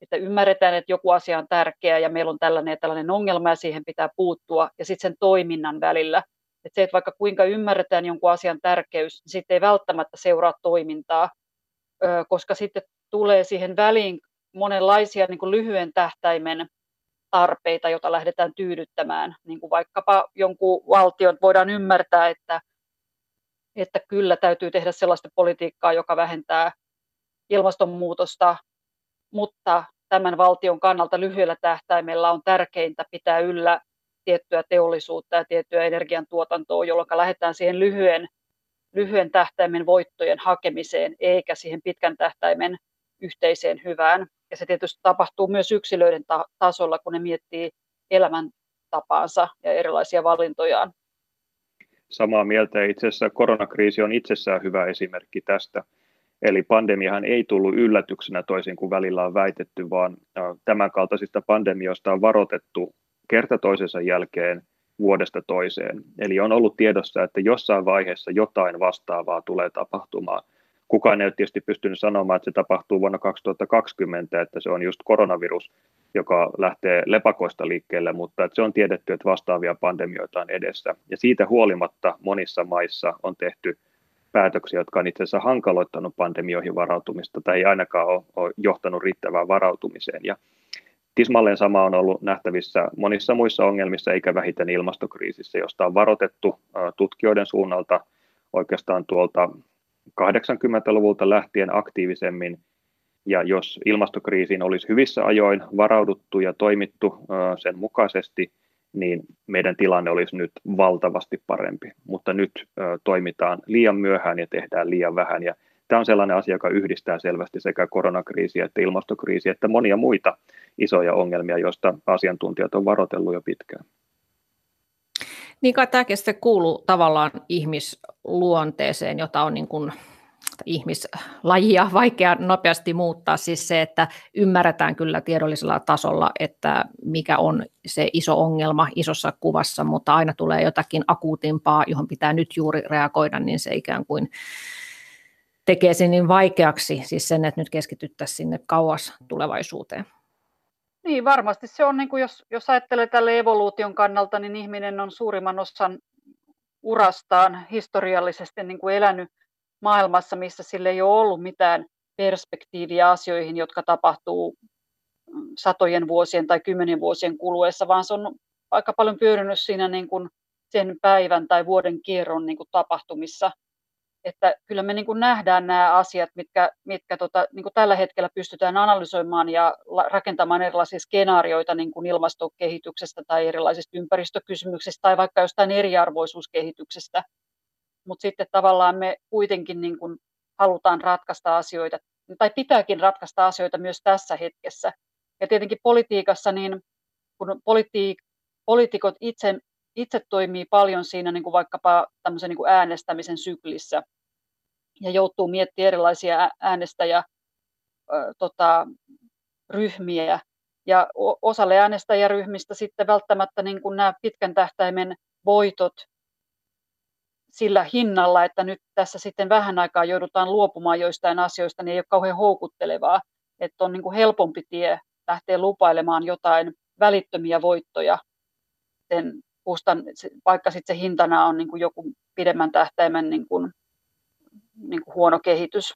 että ymmärretään, että joku asia on tärkeä ja meillä on tällainen ja tällainen ongelma ja siihen pitää puuttua, ja sitten sen toiminnan välillä. Että se, että vaikka kuinka ymmärretään jonkun asian tärkeys, niin sitten ei välttämättä seuraa toimintaa, koska sitten tulee siihen väliin monenlaisia niin kuin lyhyen tähtäimen tarpeita, joita lähdetään tyydyttämään. Niin kuin vaikkapa jonkun valtion voidaan ymmärtää, että, että kyllä täytyy tehdä sellaista politiikkaa, joka vähentää ilmastonmuutosta, mutta tämän valtion kannalta lyhyellä tähtäimellä on tärkeintä pitää yllä tiettyä teollisuutta ja tiettyä energiantuotantoa, jolloin lähdetään siihen lyhyen, lyhyen tähtäimen voittojen hakemiseen, eikä siihen pitkän tähtäimen yhteiseen hyvään. Ja se tietysti tapahtuu myös yksilöiden ta- tasolla, kun ne miettii elämäntapaansa ja erilaisia valintojaan. Samaa mieltä itse asiassa koronakriisi on itsessään hyvä esimerkki tästä. Eli pandemiahan ei tullut yllätyksenä toisin kuin välillä on väitetty, vaan tämän kaltaisista pandemioista on varoitettu kerta toisensa jälkeen vuodesta toiseen. Eli on ollut tiedossa, että jossain vaiheessa jotain vastaavaa tulee tapahtumaan. Kukaan ei ole tietysti pystynyt sanomaan, että se tapahtuu vuonna 2020, että se on just koronavirus, joka lähtee lepakoista liikkeelle, mutta että se on tiedetty, että vastaavia pandemioita on edessä. Ja siitä huolimatta monissa maissa on tehty päätöksiä, jotka on itse asiassa hankaloittanut pandemioihin varautumista tai ei ainakaan ole, ole johtanut riittävään varautumiseen. Ja tismalleen sama on ollut nähtävissä monissa muissa ongelmissa, eikä vähiten ilmastokriisissä, josta on varoitettu tutkijoiden suunnalta oikeastaan tuolta 80-luvulta lähtien aktiivisemmin. Ja jos ilmastokriisiin olisi hyvissä ajoin varauduttu ja toimittu sen mukaisesti, niin meidän tilanne olisi nyt valtavasti parempi. Mutta nyt toimitaan liian myöhään ja tehdään liian vähän. Ja tämä on sellainen asia, joka yhdistää selvästi sekä koronakriisiä että ilmastokriisiä, että monia muita isoja ongelmia, joista asiantuntijat on varoitellut jo pitkään. Niin kai tämäkin sitten kuuluu tavallaan ihmisluonteeseen, jota on niin kuin ihmislajia vaikea nopeasti muuttaa. Siis se, että ymmärretään kyllä tiedollisella tasolla, että mikä on se iso ongelma isossa kuvassa, mutta aina tulee jotakin akuutimpaa, johon pitää nyt juuri reagoida, niin se ikään kuin tekee sen niin vaikeaksi, siis sen, että nyt keskityttäisiin sinne kauas tulevaisuuteen. Niin, varmasti se on, niin kuin jos, jos ajattelee tälle evoluution kannalta, niin ihminen on suurimman osan urastaan historiallisesti niin kuin elänyt maailmassa, missä sille ei ole ollut mitään perspektiiviä asioihin, jotka tapahtuu satojen vuosien tai kymmenen vuosien kuluessa, vaan se on aika paljon pyörinyt siinä niin kuin sen päivän tai vuoden kierron niin kuin tapahtumissa että kyllä me niin kuin nähdään nämä asiat, mitkä, mitkä tota, niin kuin tällä hetkellä pystytään analysoimaan ja rakentamaan erilaisia skenaarioita niin kuin ilmastokehityksestä tai erilaisista ympäristökysymyksistä tai vaikka jostain eriarvoisuuskehityksestä. Mutta sitten tavallaan me kuitenkin niin kuin halutaan ratkaista asioita, tai pitääkin ratkaista asioita myös tässä hetkessä. Ja tietenkin politiikassa, niin kun politi- poliitikot itse itse toimii paljon siinä niin kuin vaikkapa tämmöisen niin kuin äänestämisen syklissä ja joutuu miettimään erilaisia äänestäjä tota, ryhmiä. Ja osalle äänestäjäryhmistä sitten välttämättä niin kuin nämä pitkän tähtäimen voitot sillä hinnalla, että nyt tässä sitten vähän aikaa joudutaan luopumaan joistain asioista, niin ei ole kauhean houkuttelevaa. Että on niin kuin helpompi tie lähteä lupailemaan jotain välittömiä voittoja sen kustan, vaikka sitten se hintana on niin kuin joku pidemmän tähtäimen niin kuin, niin kuin huono kehitys.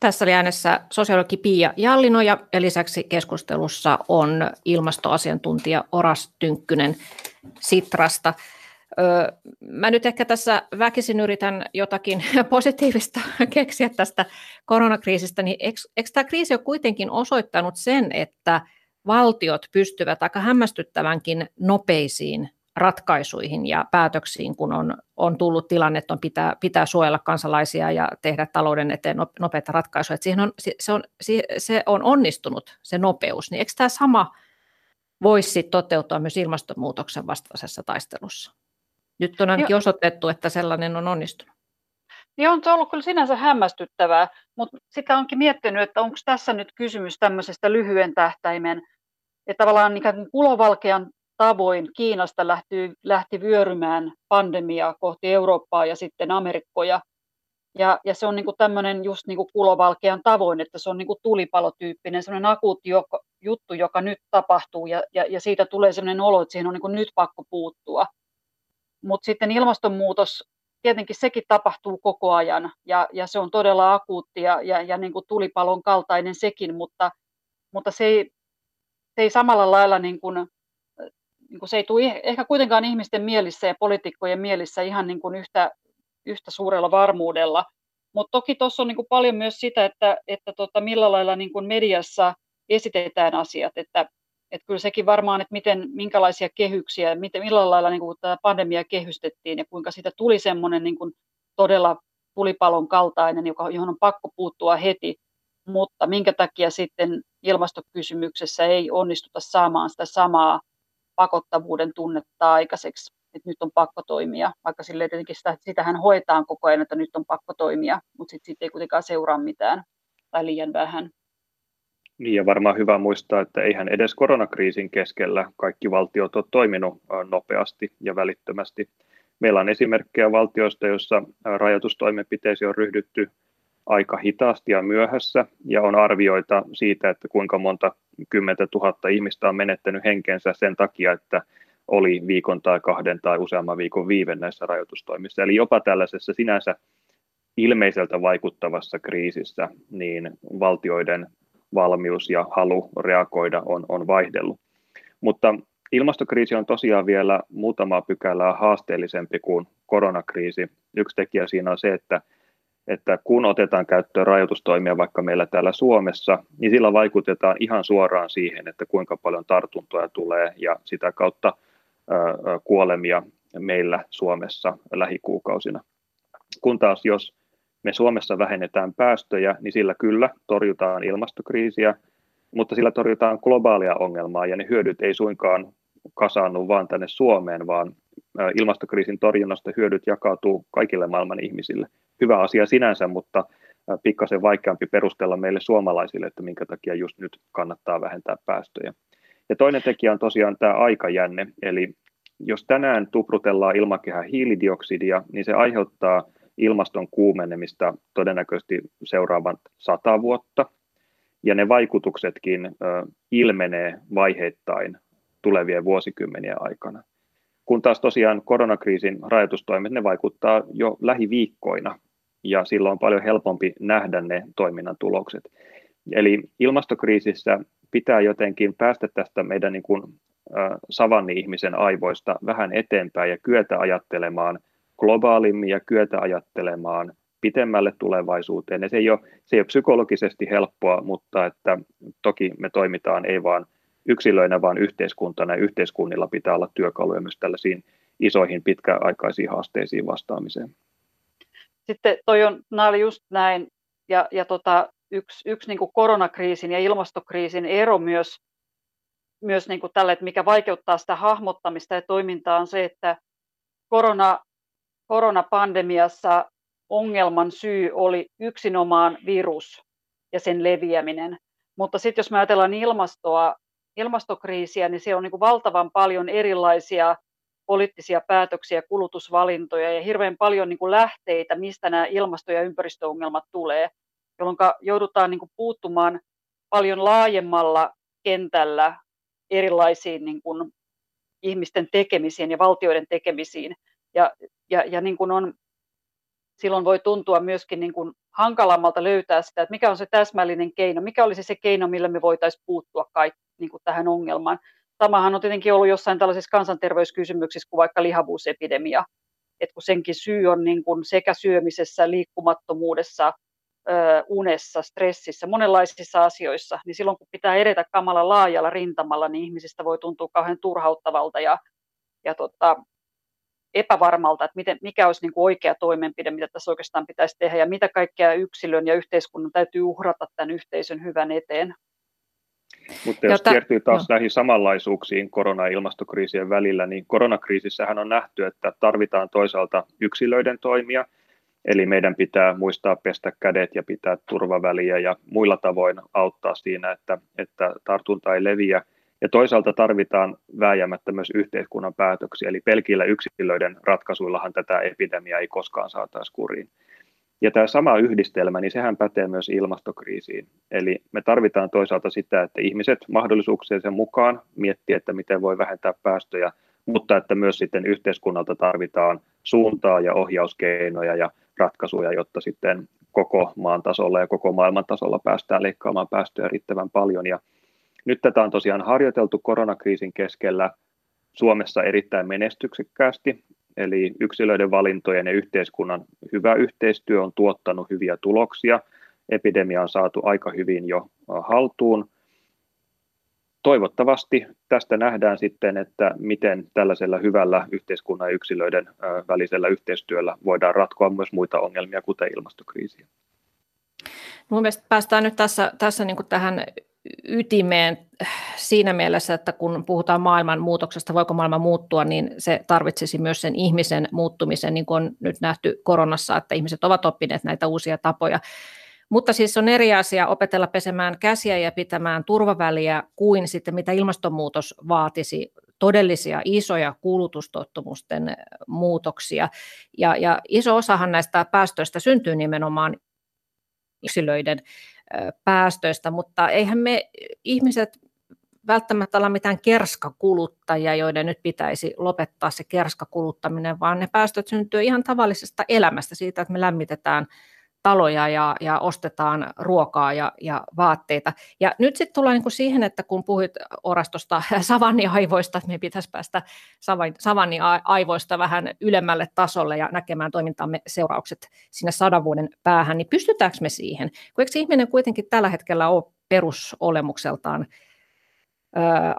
Tässä oli äänessä sosiologi Pia Jallinoja ja lisäksi keskustelussa on ilmastoasiantuntija Oras Tynkkynen Sitrasta. Mä nyt ehkä tässä väkisin yritän jotakin positiivista keksiä tästä koronakriisistä, niin eikö, eikö tämä kriisi ole kuitenkin osoittanut sen, että valtiot pystyvät aika hämmästyttävänkin nopeisiin ratkaisuihin ja päätöksiin, kun on, on tullut tilanne, että on pitää, pitää suojella kansalaisia ja tehdä talouden eteen nopeita ratkaisuja. Että siihen on, se, on, se on onnistunut, se nopeus. Niin eikö tämä sama voisi toteutua myös ilmastonmuutoksen vastaisessa taistelussa? Nyt on ainakin osoitettu, että sellainen on onnistunut. Niin on se ollut kyllä sinänsä hämmästyttävää, mutta sitä onkin miettinyt, että onko tässä nyt kysymys tämmöisestä lyhyen tähtäimen, että tavallaan ikään kuin kulovalkean tavoin Kiinasta lähti, lähti vyörymään pandemiaa kohti Eurooppaa ja sitten Amerikkoja. Ja, ja se on niin tämmöinen just niin kuin kulovalkean tavoin, että se on niin kuin tulipalotyyppinen, semmoinen akuutti joka, juttu, joka nyt tapahtuu ja, ja, ja siitä tulee semmoinen olo, että siihen on niin nyt pakko puuttua. Mutta sitten ilmastonmuutos, tietenkin sekin tapahtuu koko ajan ja, ja se on todella akuutti ja, ja, ja niin tulipalon kaltainen sekin, mutta, mutta se, ei, se ei samalla lailla niin kuin, niin kuin se ei tule ehkä kuitenkaan ihmisten mielissä ja poliitikkojen mielissä ihan niin kuin yhtä, yhtä suurella varmuudella. Mutta toki tuossa on niin kuin paljon myös sitä, että, että tota, millä lailla niin kuin mediassa esitetään asiat, että, että kyllä sekin varmaan, että miten, minkälaisia kehyksiä, miten, millä lailla niin kuin tämä pandemia kehystettiin ja kuinka siitä tuli semmoinen niin kuin todella tulipalon kaltainen, joka, johon on pakko puuttua heti, mutta minkä takia sitten ilmastokysymyksessä ei onnistuta saamaan sitä samaa pakottavuuden tunnetta aikaiseksi, että nyt on pakko toimia, vaikka sille tietenkin sitä, sitähän hoetaan koko ajan, että nyt on pakko toimia, mutta sitten sit ei kuitenkaan seuraa mitään tai liian vähän. Niin ja varmaan hyvä muistaa, että eihän edes koronakriisin keskellä kaikki valtiot ole toiminut nopeasti ja välittömästi. Meillä on esimerkkejä valtioista, joissa rajoitustoimenpiteisiin on ryhdytty aika hitaasti ja myöhässä, ja on arvioita siitä, että kuinka monta kymmentä tuhatta ihmistä on menettänyt henkensä sen takia, että oli viikon tai kahden tai useamman viikon viive näissä rajoitustoimissa. Eli jopa tällaisessa sinänsä ilmeiseltä vaikuttavassa kriisissä, niin valtioiden valmius ja halu reagoida on, on vaihdellut. Mutta ilmastokriisi on tosiaan vielä muutamaa pykälää haasteellisempi kuin koronakriisi. Yksi tekijä siinä on se, että että kun otetaan käyttöön rajoitustoimia vaikka meillä täällä Suomessa, niin sillä vaikutetaan ihan suoraan siihen, että kuinka paljon tartuntoja tulee ja sitä kautta kuolemia meillä Suomessa lähikuukausina. Kun taas jos me Suomessa vähennetään päästöjä, niin sillä kyllä torjutaan ilmastokriisiä, mutta sillä torjutaan globaalia ongelmaa ja ne hyödyt ei suinkaan kasaannu vaan tänne Suomeen, vaan ilmastokriisin torjunnasta hyödyt jakautuu kaikille maailman ihmisille – hyvä asia sinänsä, mutta pikkasen vaikeampi perustella meille suomalaisille, että minkä takia just nyt kannattaa vähentää päästöjä. Ja toinen tekijä on tosiaan tämä aikajänne, eli jos tänään tuprutellaan ilmakehään hiilidioksidia, niin se aiheuttaa ilmaston kuumenemista todennäköisesti seuraavan sata vuotta, ja ne vaikutuksetkin ilmenee vaiheittain tulevien vuosikymmenien aikana. Kun taas tosiaan koronakriisin rajoitustoimet, ne vaikuttaa jo lähiviikkoina ja silloin on paljon helpompi nähdä ne toiminnan tulokset. Eli ilmastokriisissä pitää jotenkin päästä tästä meidän niin kuin, savanni-ihmisen aivoista vähän eteenpäin ja kyetä ajattelemaan globaalimmin ja kyetä ajattelemaan pitemmälle tulevaisuuteen. Ja se, ei ole, se ei ole psykologisesti helppoa, mutta että toki me toimitaan ei vain yksilöinä, vaan yhteiskuntana. Ja yhteiskunnilla pitää olla työkaluja myös tällaisiin isoihin pitkäaikaisiin haasteisiin vastaamiseen sitten toi on, nämä oli just näin, ja, ja tota, yksi, yksi niin koronakriisin ja ilmastokriisin ero myös, myös niin tälle, että mikä vaikeuttaa sitä hahmottamista ja toimintaa on se, että korona, koronapandemiassa ongelman syy oli yksinomaan virus ja sen leviäminen. Mutta sitten jos me ajatellaan ilmastoa, ilmastokriisiä, niin se on niin kuin valtavan paljon erilaisia poliittisia päätöksiä, kulutusvalintoja ja hirveän paljon niin kuin lähteitä, mistä nämä ilmasto- ja ympäristöongelmat tulee, jolloin joudutaan niin kuin puuttumaan paljon laajemmalla kentällä erilaisiin niin kuin ihmisten tekemisiin ja valtioiden tekemisiin. Ja, ja, ja niin kuin on, silloin voi tuntua myöskin niin kuin hankalammalta löytää sitä, että mikä on se täsmällinen keino, mikä olisi se keino, millä me voitaisiin puuttua kaikki, niin kuin tähän ongelmaan. Samahan on tietenkin ollut jossain tällaisissa kansanterveyskysymyksissä kuin vaikka lihavuusepidemia, että kun senkin syy on niin kuin sekä syömisessä, liikkumattomuudessa, unessa, stressissä, monenlaisissa asioissa, niin silloin kun pitää edetä kamala laajalla rintamalla, niin ihmisistä voi tuntua kauhean turhauttavalta ja, ja tota, epävarmalta, että miten, mikä olisi niin kuin oikea toimenpide, mitä tässä oikeastaan pitäisi tehdä ja mitä kaikkea yksilön ja yhteiskunnan täytyy uhrata tämän yhteisön hyvän eteen. Mutta jos kiertyy taas jo. näihin samanlaisuuksiin korona- ja ilmastokriisien välillä, niin koronakriisissähän on nähty, että tarvitaan toisaalta yksilöiden toimia, eli meidän pitää muistaa pestä kädet ja pitää turvaväliä ja muilla tavoin auttaa siinä, että, että tartunta ei leviä. Ja toisaalta tarvitaan vääjäämättä myös yhteiskunnan päätöksiä, eli pelkillä yksilöiden ratkaisuillahan tätä epidemiaa ei koskaan saataisi kuriin. Ja tämä sama yhdistelmä, niin sehän pätee myös ilmastokriisiin. Eli me tarvitaan toisaalta sitä, että ihmiset mahdollisuuksiensa mukaan miettii, että miten voi vähentää päästöjä, mutta että myös sitten yhteiskunnalta tarvitaan suuntaa ja ohjauskeinoja ja ratkaisuja, jotta sitten koko maan tasolla ja koko maailman tasolla päästään leikkaamaan päästöjä riittävän paljon. Ja nyt tätä on tosiaan harjoiteltu koronakriisin keskellä Suomessa erittäin menestyksekkäästi. Eli yksilöiden valintojen ja yhteiskunnan hyvä yhteistyö on tuottanut hyviä tuloksia. Epidemia on saatu aika hyvin jo haltuun. Toivottavasti tästä nähdään sitten, että miten tällaisella hyvällä yhteiskunnan ja yksilöiden välisellä yhteistyöllä voidaan ratkoa myös muita ongelmia, kuten ilmastokriisiä. Mun päästään nyt tässä, tässä niin tähän ytimeen siinä mielessä, että kun puhutaan maailman muutoksesta, voiko maailma muuttua, niin se tarvitsisi myös sen ihmisen muuttumisen, niin kuin on nyt nähty koronassa, että ihmiset ovat oppineet näitä uusia tapoja. Mutta siis on eri asia opetella pesemään käsiä ja pitämään turvaväliä kuin sitten mitä ilmastonmuutos vaatisi todellisia isoja kulutustottumusten muutoksia. Ja, ja iso osahan näistä päästöistä syntyy nimenomaan yksilöiden päästöistä, mutta eihän me ihmiset välttämättä olla mitään kerskakuluttajia, joiden nyt pitäisi lopettaa se kerskakuluttaminen, vaan ne päästöt syntyy ihan tavallisesta elämästä, siitä, että me lämmitetään taloja ja, ja ostetaan ruokaa ja, ja vaatteita. Ja nyt sitten tullaan niin siihen, että kun puhuit orastosta savanniaivoista, että me pitäisi päästä savanniaivoista vähän ylemmälle tasolle ja näkemään toimintamme seuraukset sinne sadan vuoden päähän, niin pystytäänkö me siihen? Kun eikö ihminen kuitenkin tällä hetkellä ole perusolemukseltaan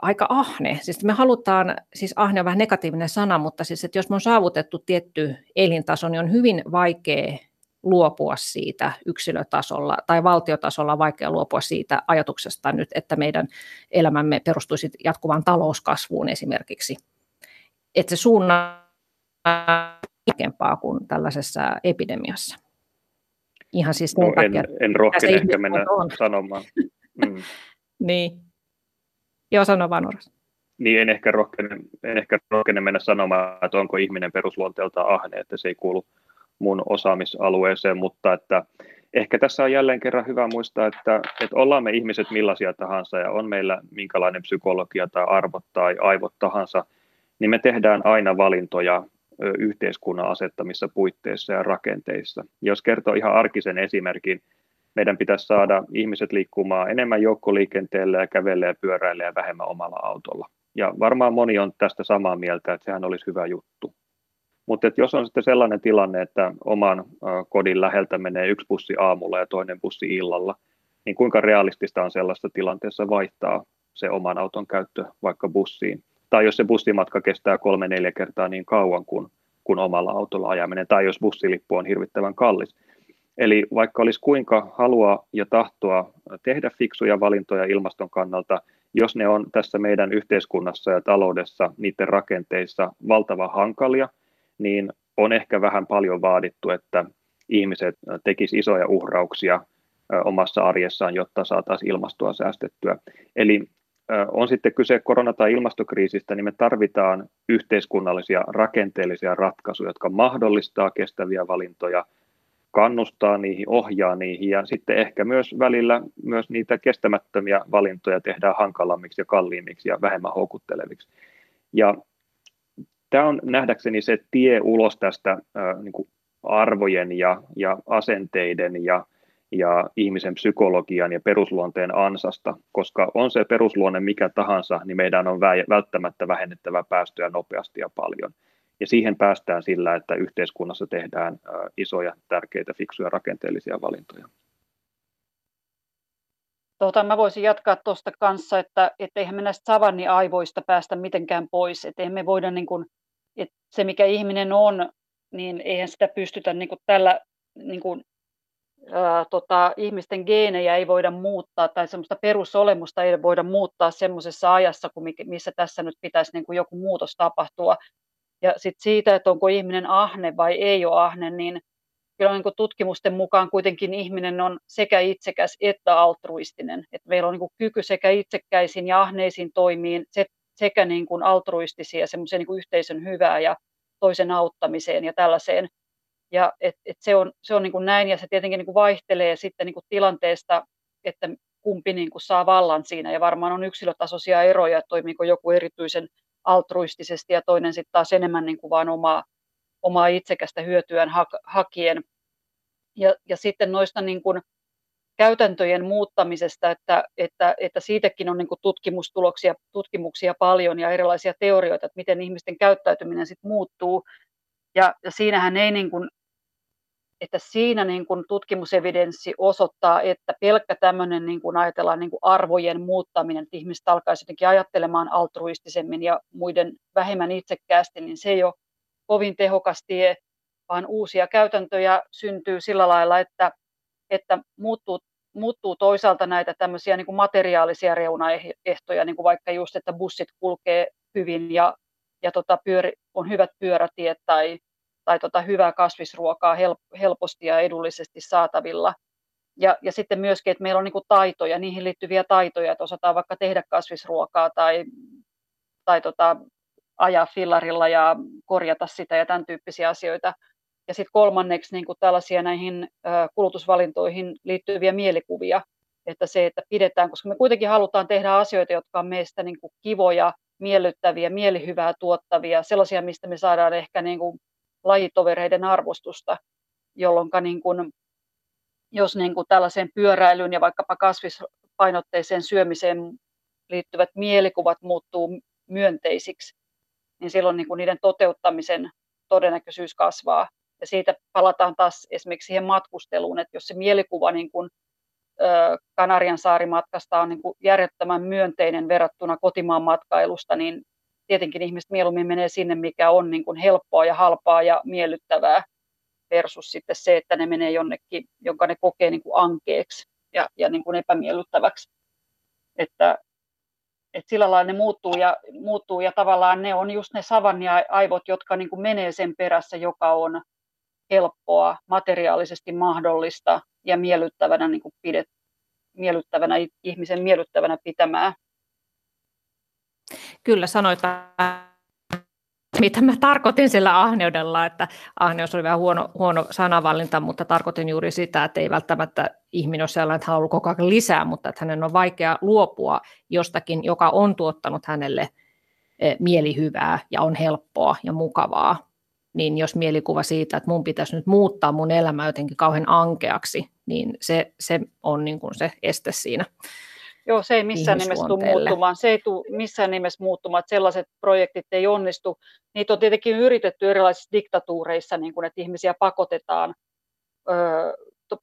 aika ahne. Siis me halutaan, siis ahne on vähän negatiivinen sana, mutta siis, että jos me on saavutettu tietty elintaso, niin on hyvin vaikea luopua siitä yksilötasolla tai valtiotasolla vaikea luopua siitä ajatuksesta nyt, että meidän elämämme perustuisi jatkuvaan talouskasvuun esimerkiksi. Että se suunnan kuin tällaisessa epidemiassa. Ihan siis no, en, en rohkene ehkä mennä on. sanomaan. Mm. niin. Joo, sano vaan Oras. Niin, en ehkä, rohkene, en ehkä rohkene mennä sanomaan, että onko ihminen perusluonteeltaan ahne, että se ei kuulu mun osaamisalueeseen, mutta että ehkä tässä on jälleen kerran hyvä muistaa, että, että ollaan me ihmiset millaisia tahansa ja on meillä minkälainen psykologia tai arvot tai aivot tahansa, niin me tehdään aina valintoja yhteiskunnan asettamissa puitteissa ja rakenteissa. Jos kertoo ihan arkisen esimerkin, meidän pitäisi saada ihmiset liikkumaan enemmän joukkoliikenteellä ja kävelle ja pyöräillä ja vähemmän omalla autolla. Ja varmaan moni on tästä samaa mieltä, että sehän olisi hyvä juttu. Mutta jos on sitten sellainen tilanne, että oman kodin läheltä menee yksi bussi aamulla ja toinen bussi illalla, niin kuinka realistista on sellaista tilanteessa vaihtaa se oman auton käyttö vaikka bussiin? Tai jos se bussimatka kestää kolme neljä kertaa niin kauan kuin, kuin omalla autolla ajaminen, tai jos bussilippu on hirvittävän kallis. Eli vaikka olisi kuinka halua ja tahtoa tehdä fiksuja valintoja ilmaston kannalta, jos ne on tässä meidän yhteiskunnassa ja taloudessa, niiden rakenteissa valtavan hankalia – niin on ehkä vähän paljon vaadittu, että ihmiset tekisivät isoja uhrauksia omassa arjessaan, jotta saataisiin ilmastoa säästettyä. Eli on sitten kyse korona- tai ilmastokriisistä, niin me tarvitaan yhteiskunnallisia rakenteellisia ratkaisuja, jotka mahdollistaa kestäviä valintoja, kannustaa niihin, ohjaa niihin ja sitten ehkä myös välillä myös niitä kestämättömiä valintoja tehdään hankalammiksi ja kalliimmiksi ja vähemmän houkutteleviksi. Ja tämä on nähdäkseni se tie ulos tästä niin kuin arvojen ja, ja asenteiden ja, ja ihmisen psykologian ja perusluonteen ansasta, koska on se perusluonne mikä tahansa, niin meidän on välttämättä vähennettävä päästöjä nopeasti ja paljon. Ja siihen päästään sillä, että yhteiskunnassa tehdään isoja, tärkeitä, fiksuja rakenteellisia valintoja. Tota, mä voisin jatkaa tuosta kanssa, että et eihän me näistä savanniaivoista päästä mitenkään pois. Että me voida, niin kun, että se mikä ihminen on, niin eihän sitä pystytä niin kun tällä niin kun, ää, tota, ihmisten geenejä ei voida muuttaa tai semmoista perusolemusta ei voida muuttaa semmoisessa ajassa, kuin missä tässä nyt pitäisi niin kuin joku muutos tapahtua. Ja sitten siitä, että onko ihminen ahne vai ei ole ahne, niin kyllä niin kuin tutkimusten mukaan kuitenkin ihminen on sekä itsekäs että altruistinen. Että meillä on niin kuin kyky sekä itsekkäisiin ja ahneisiin toimiin sekä niin kuin altruistisia semmoiseen niin yhteisön hyvää ja toisen auttamiseen ja tällaiseen. Ja et, et se on, se on niin kuin näin ja se tietenkin niin kuin vaihtelee sitten niin kuin tilanteesta, että kumpi niin kuin saa vallan siinä ja varmaan on yksilötasoisia eroja, että toimiiko joku erityisen altruistisesti ja toinen sitten taas enemmän niin kuin vaan omaa, omaa itsekästä hyötyään hakien. Ja, ja sitten noista niin kuin käytäntöjen muuttamisesta, että, että, että siitäkin on niin kuin tutkimustuloksia, tutkimuksia paljon ja erilaisia teorioita, että miten ihmisten käyttäytyminen sitten muuttuu. Ja, ja siinähän ei niin kuin, että siinä niin kuin tutkimusevidenssi osoittaa, että pelkkä tämmöinen niin kuin ajatellaan niin kuin arvojen muuttaminen, että ihmiset alkaisi jotenkin ajattelemaan altruistisemmin ja muiden vähemmän itsekkäästi, niin se ei ole kovin tehokas tie, vaan uusia käytäntöjä syntyy sillä lailla, että, että muuttuu, muuttuu toisaalta näitä tämmöisiä niin kuin materiaalisia reunaehtoja, niin kuin vaikka just, että bussit kulkee hyvin ja, ja tota pyöri, on hyvät pyörätiet tai, tai tota hyvää kasvisruokaa helposti ja edullisesti saatavilla. Ja, ja sitten myöskin, että meillä on niin kuin taitoja, niihin liittyviä taitoja, että osataan vaikka tehdä kasvisruokaa tai, tai tota, ajaa fillarilla ja korjata sitä ja tämän tyyppisiä asioita. Ja sitten kolmanneksi niin kuin tällaisia näihin kulutusvalintoihin liittyviä mielikuvia, että se, että pidetään, koska me kuitenkin halutaan tehdä asioita, jotka on meistä niin kuin kivoja, miellyttäviä, mielihyvää tuottavia, sellaisia, mistä me saadaan ehkä niin kuin lajitovereiden arvostusta, jolloin niin kuin, jos niin kuin tällaiseen pyöräilyyn ja vaikkapa kasvispainotteiseen syömiseen liittyvät mielikuvat muuttuu myönteisiksi, niin silloin niin kuin niiden toteuttamisen todennäköisyys kasvaa. Ja siitä palataan taas esimerkiksi siihen matkusteluun, että jos se mielikuva niin kuin, Kanarian saarimatkasta on niin kuin järjettömän myönteinen verrattuna kotimaan matkailusta, niin tietenkin ihmiset mieluummin menee sinne, mikä on niin kuin helppoa ja halpaa ja miellyttävää versus sitten se, että ne menee jonnekin, jonka ne kokee niin kuin ankeeksi ja, ja niin kuin epämiellyttäväksi. Että, että sillä lailla ne muuttuu ja, muuttuu ja tavallaan ne on just ne savannia-aivot, jotka niin kuin menee sen perässä, joka on helppoa, materiaalisesti mahdollista ja miellyttävänä, niin kuin pidet, miellyttävänä ihmisen miellyttävänä pitämää. Kyllä sanoit mitä mä tarkoitin sillä ahneudella, että ahneus oli vähän huono, huono sanavalinta, mutta tarkoitin juuri sitä, että ei välttämättä ihminen ole sellainen, että haluaa koko ajan lisää, mutta että hänen on vaikea luopua jostakin, joka on tuottanut hänelle eh, mielihyvää ja on helppoa ja mukavaa. Niin jos mielikuva siitä, että mun pitäisi nyt muuttaa mun elämä jotenkin kauhean ankeaksi, niin se, se on niin kuin se este siinä. Joo, se ei missään nimessä tule muuttumaan. Se ei tule missään nimessä muuttumaan, että sellaiset projektit ei onnistu. Niitä on tietenkin yritetty erilaisissa diktatuureissa, niin kuin, että ihmisiä pakotetaan, öö,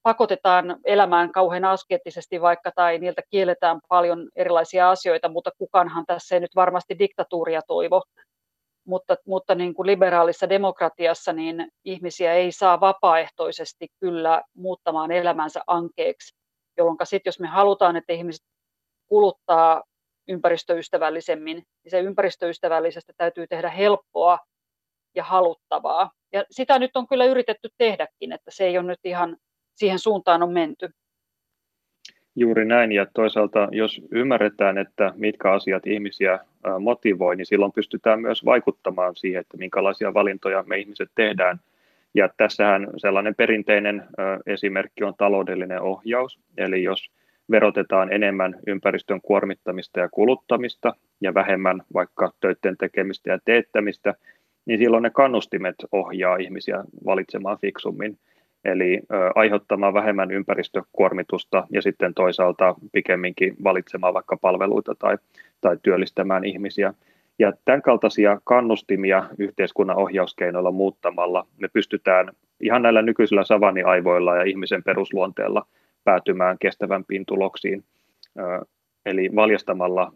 pakotetaan elämään kauhean askeettisesti vaikka, tai niiltä kielletään paljon erilaisia asioita, mutta kukaanhan tässä ei nyt varmasti diktatuuria toivo. Mutta, mutta niin kuin liberaalissa demokratiassa niin ihmisiä ei saa vapaaehtoisesti kyllä muuttamaan elämänsä ankeeksi jolloin sitten jos me halutaan, että ihmiset kuluttaa ympäristöystävällisemmin, niin se ympäristöystävällisestä täytyy tehdä helppoa ja haluttavaa. Ja sitä nyt on kyllä yritetty tehdäkin, että se ei ole nyt ihan siihen suuntaan on menty. Juuri näin, ja toisaalta jos ymmärretään, että mitkä asiat ihmisiä motivoi, niin silloin pystytään myös vaikuttamaan siihen, että minkälaisia valintoja me ihmiset tehdään. Ja tässähän sellainen perinteinen esimerkki on taloudellinen ohjaus, eli jos verotetaan enemmän ympäristön kuormittamista ja kuluttamista ja vähemmän vaikka töiden tekemistä ja teettämistä, niin silloin ne kannustimet ohjaa ihmisiä valitsemaan fiksummin. Eli ö, aiheuttamaan vähemmän ympäristökuormitusta ja sitten toisaalta pikemminkin valitsemaan vaikka palveluita tai, tai työllistämään ihmisiä. Ja tämän kaltaisia kannustimia yhteiskunnan ohjauskeinoilla muuttamalla me pystytään ihan näillä nykyisillä savaniaivoilla ja ihmisen perusluonteella päätymään kestävämpiin tuloksiin. eli valjastamalla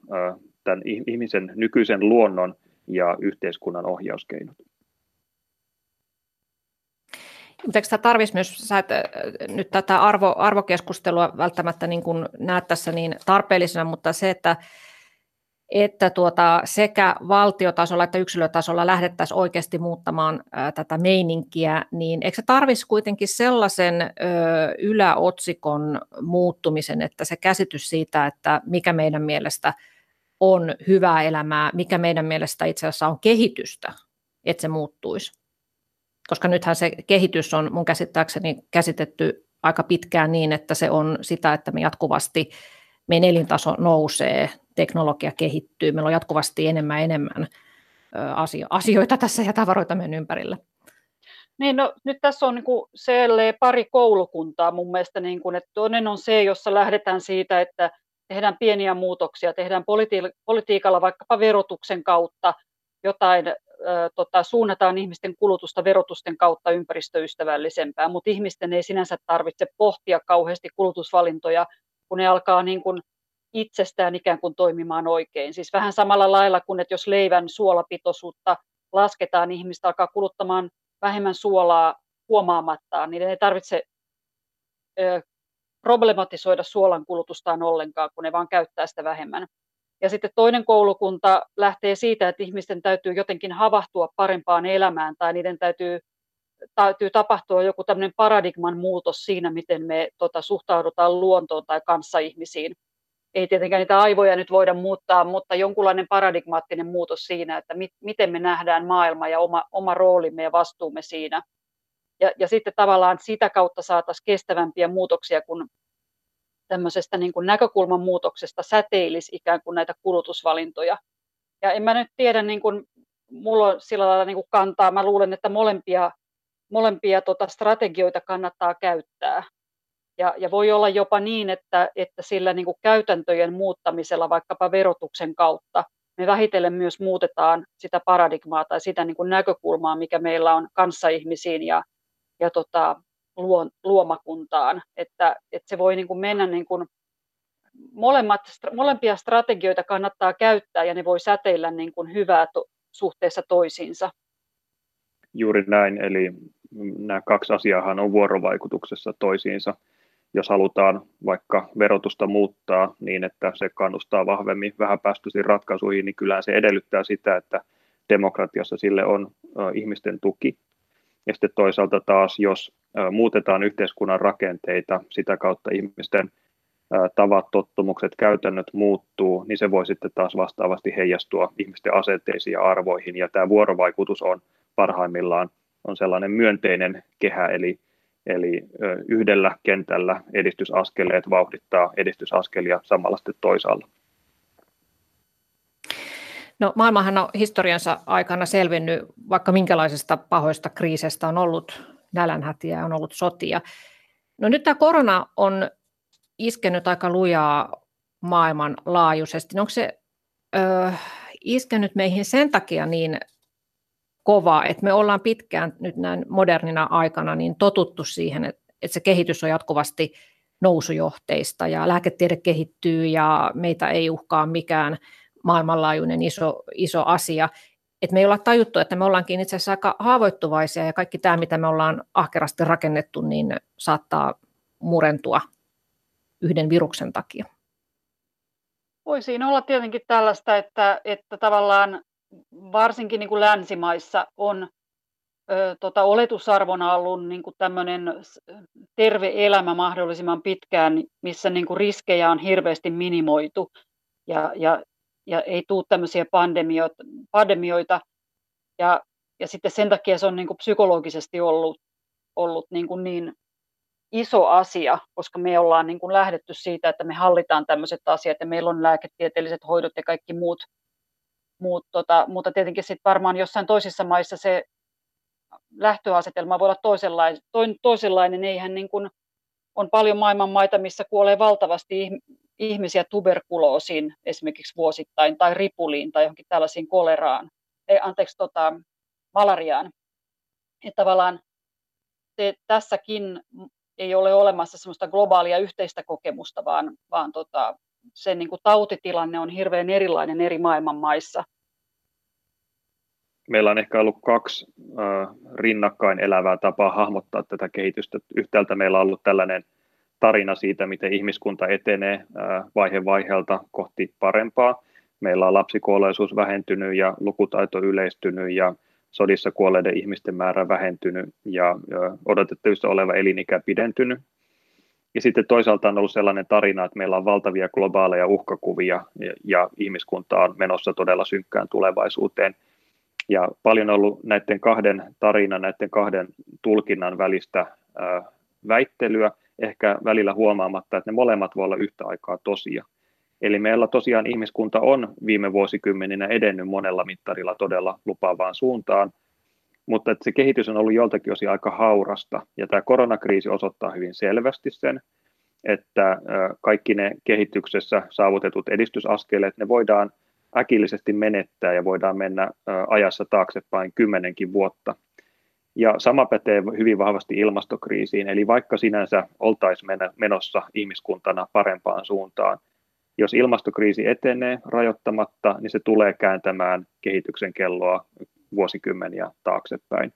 tämän ihmisen nykyisen luonnon ja yhteiskunnan ohjauskeinot. Mutta eikö tarvitsisi myös, sä et nyt tätä arvo, arvokeskustelua välttämättä niin kuin näet tässä niin tarpeellisena, mutta se, että, että tuota, sekä valtiotasolla että yksilötasolla lähdettäisiin oikeasti muuttamaan ää, tätä meininkiä, niin eikö se tarvitsisi kuitenkin sellaisen ö, yläotsikon muuttumisen, että se käsitys siitä, että mikä meidän mielestä on hyvää elämää, mikä meidän mielestä itse asiassa on kehitystä, että se muuttuisi? koska nythän se kehitys on mun käsittääkseni käsitetty aika pitkään niin, että se on sitä, että me jatkuvasti, meidän elintaso nousee, teknologia kehittyy, meillä on jatkuvasti enemmän ja enemmän asioita tässä ja tavaroita meidän ympärillä. Niin, no, nyt tässä on niin kuin pari koulukuntaa mun mielestä. Niin kuin, että toinen on se, jossa lähdetään siitä, että tehdään pieniä muutoksia, tehdään politi- politiikalla vaikkapa verotuksen kautta jotain tota, suunnataan ihmisten kulutusta verotusten kautta ympäristöystävällisempää, mutta ihmisten ei sinänsä tarvitse pohtia kauheasti kulutusvalintoja, kun ne alkaa niin kuin itsestään ikään kuin toimimaan oikein. Siis vähän samalla lailla kuin, että jos leivän suolapitoisuutta lasketaan, niin ihmistä alkaa kuluttamaan vähemmän suolaa huomaamattaan, niin ei tarvitse ö, problematisoida suolan kulutustaan ollenkaan, kun ne vaan käyttää sitä vähemmän. Ja sitten toinen koulukunta lähtee siitä, että ihmisten täytyy jotenkin havahtua parempaan elämään tai niiden täytyy, täytyy tapahtua joku tämmöinen paradigman muutos siinä, miten me tota, suhtaudutaan luontoon tai kanssaihmisiin. Ei tietenkään niitä aivoja nyt voida muuttaa, mutta jonkunlainen paradigmaattinen muutos siinä, että mit, miten me nähdään maailma ja oma, oma roolimme ja vastuumme siinä. Ja, ja sitten tavallaan sitä kautta saataisiin kestävämpiä muutoksia, kun tämmöisestä niin kuin näkökulman muutoksesta säteilisi ikään kuin näitä kulutusvalintoja. Ja en mä nyt tiedä, niin kuin, mulla on sillä lailla niin kuin kantaa, mä luulen, että molempia, molempia tota strategioita kannattaa käyttää. Ja, ja voi olla jopa niin, että, että sillä niin kuin käytäntöjen muuttamisella vaikkapa verotuksen kautta me vähitellen myös muutetaan sitä paradigmaa tai sitä niin kuin näkökulmaa, mikä meillä on kanssaihmisiin ja, ja tota, luomakuntaan, että, että se voi niin kuin mennä niin kuin, molemmat, molempia strategioita kannattaa käyttää ja ne voi säteillä niin kuin hyvää to, suhteessa toisiinsa. Juuri näin, eli nämä kaksi asiaa on vuorovaikutuksessa toisiinsa. Jos halutaan vaikka verotusta muuttaa niin, että se kannustaa vahvemmin vähäpäästöisiin ratkaisuihin, niin kyllä se edellyttää sitä, että demokratiassa sille on ihmisten tuki. Ja sitten toisaalta taas, jos muutetaan yhteiskunnan rakenteita, sitä kautta ihmisten tavat, tottumukset, käytännöt muuttuu, niin se voi sitten taas vastaavasti heijastua ihmisten asenteisiin ja arvoihin. Ja tämä vuorovaikutus on parhaimmillaan on sellainen myönteinen kehä, eli, eli yhdellä kentällä edistysaskeleet vauhdittaa edistysaskelia samalla sitten toisaalla. No, maailmahan on historiansa aikana selvinnyt vaikka minkälaisista pahoista kriiseistä on ollut nälänhätiä, on ollut sotia. No nyt tämä korona on iskenyt aika lujaa maailmanlaajuisesti. No onko se ö, iskenyt meihin sen takia niin kova, että me ollaan pitkään nyt näin modernina aikana niin totuttu siihen, että, että se kehitys on jatkuvasti nousujohteista ja lääketiede kehittyy ja meitä ei uhkaa mikään maailmanlaajuinen iso, iso asia. Et me ei olla tajuttu, että me ollaankin itse asiassa aika haavoittuvaisia ja kaikki tämä, mitä me ollaan ahkerasti rakennettu, niin saattaa murentua yhden viruksen takia. Voi siinä olla tietenkin tällaista, että, että tavallaan varsinkin niin kuin länsimaissa on ö, tota, oletusarvona ollut niin kuin tämmöinen terve elämä mahdollisimman pitkään, missä niin kuin riskejä on hirveästi minimoitu. Ja, ja ja ei tule tämmöisiä pandemioita, pandemioita ja, ja sitten sen takia se on niin kuin psykologisesti ollut, ollut niin, kuin niin iso asia, koska me ollaan niin kuin lähdetty siitä, että me hallitaan tämmöiset asiat ja meillä on lääketieteelliset hoidot ja kaikki muut, muut tota, mutta tietenkin sitten varmaan jossain toisissa maissa se lähtöasetelma voi olla toisenlainen, toisenlainen eihän niin kuin, on paljon maailman maita, missä kuolee valtavasti ihmisiä tuberkuloosiin esimerkiksi vuosittain tai ripuliin tai johonkin tällaisiin koleraan, ei, anteeksi, tota, malariaan. Että tavallaan se, tässäkin ei ole olemassa semmoista globaalia yhteistä kokemusta, vaan, vaan tota, se niin kuin tautitilanne on hirveän erilainen eri maailman maissa. Meillä on ehkä ollut kaksi äh, rinnakkain elävää tapaa hahmottaa tätä kehitystä. Yhtäältä meillä on ollut tällainen tarina siitä, miten ihmiskunta etenee äh, vaihe vaiheelta kohti parempaa. Meillä on lapsikuolleisuus vähentynyt ja lukutaito yleistynyt ja sodissa kuolleiden ihmisten määrä vähentynyt ja odotettavissa oleva elinikä pidentynyt. Ja sitten toisaalta on ollut sellainen tarina, että meillä on valtavia globaaleja uhkakuvia ja, ja ihmiskunta on menossa todella synkkään tulevaisuuteen. Ja paljon on ollut näiden kahden tarinan, näiden kahden tulkinnan välistä ää, väittelyä, ehkä välillä huomaamatta, että ne molemmat voi olla yhtä aikaa tosia. Eli meillä tosiaan ihmiskunta on viime vuosikymmeninä edennyt monella mittarilla todella lupaavaan suuntaan, mutta että se kehitys on ollut joltakin osin aika haurasta, ja tämä koronakriisi osoittaa hyvin selvästi sen, että kaikki ne kehityksessä saavutetut edistysaskeleet, ne voidaan äkillisesti menettää ja voidaan mennä ajassa taaksepäin kymmenenkin vuotta. Ja sama pätee hyvin vahvasti ilmastokriisiin, eli vaikka sinänsä oltaisiin menossa ihmiskuntana parempaan suuntaan, jos ilmastokriisi etenee rajoittamatta, niin se tulee kääntämään kehityksen kelloa vuosikymmeniä taaksepäin.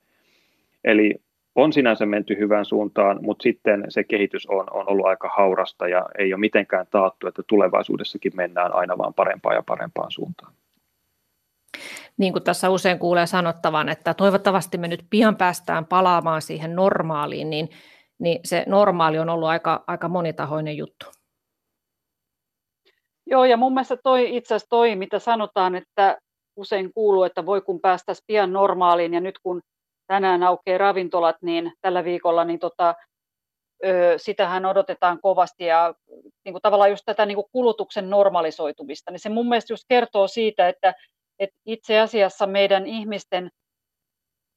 Eli on sinänsä menty hyvään suuntaan, mutta sitten se kehitys on, on ollut aika haurasta ja ei ole mitenkään taattu, että tulevaisuudessakin mennään aina vaan parempaan ja parempaan suuntaan. Niin kuin tässä usein kuulee sanottavan, että toivottavasti me nyt pian päästään palaamaan siihen normaaliin, niin, niin se normaali on ollut aika, aika monitahoinen juttu. Joo, ja mun mielestä toi itse asiassa toi, mitä sanotaan, että usein kuuluu, että voi kun päästäisiin pian normaaliin, ja nyt kun tänään aukeaa ravintolat, niin tällä viikolla, niin tota, ö, sitähän odotetaan kovasti, ja niin kuin tavallaan just tätä niin kuin kulutuksen normalisoitumista, niin se mun mielestä just kertoo siitä, että, että itse asiassa meidän ihmisten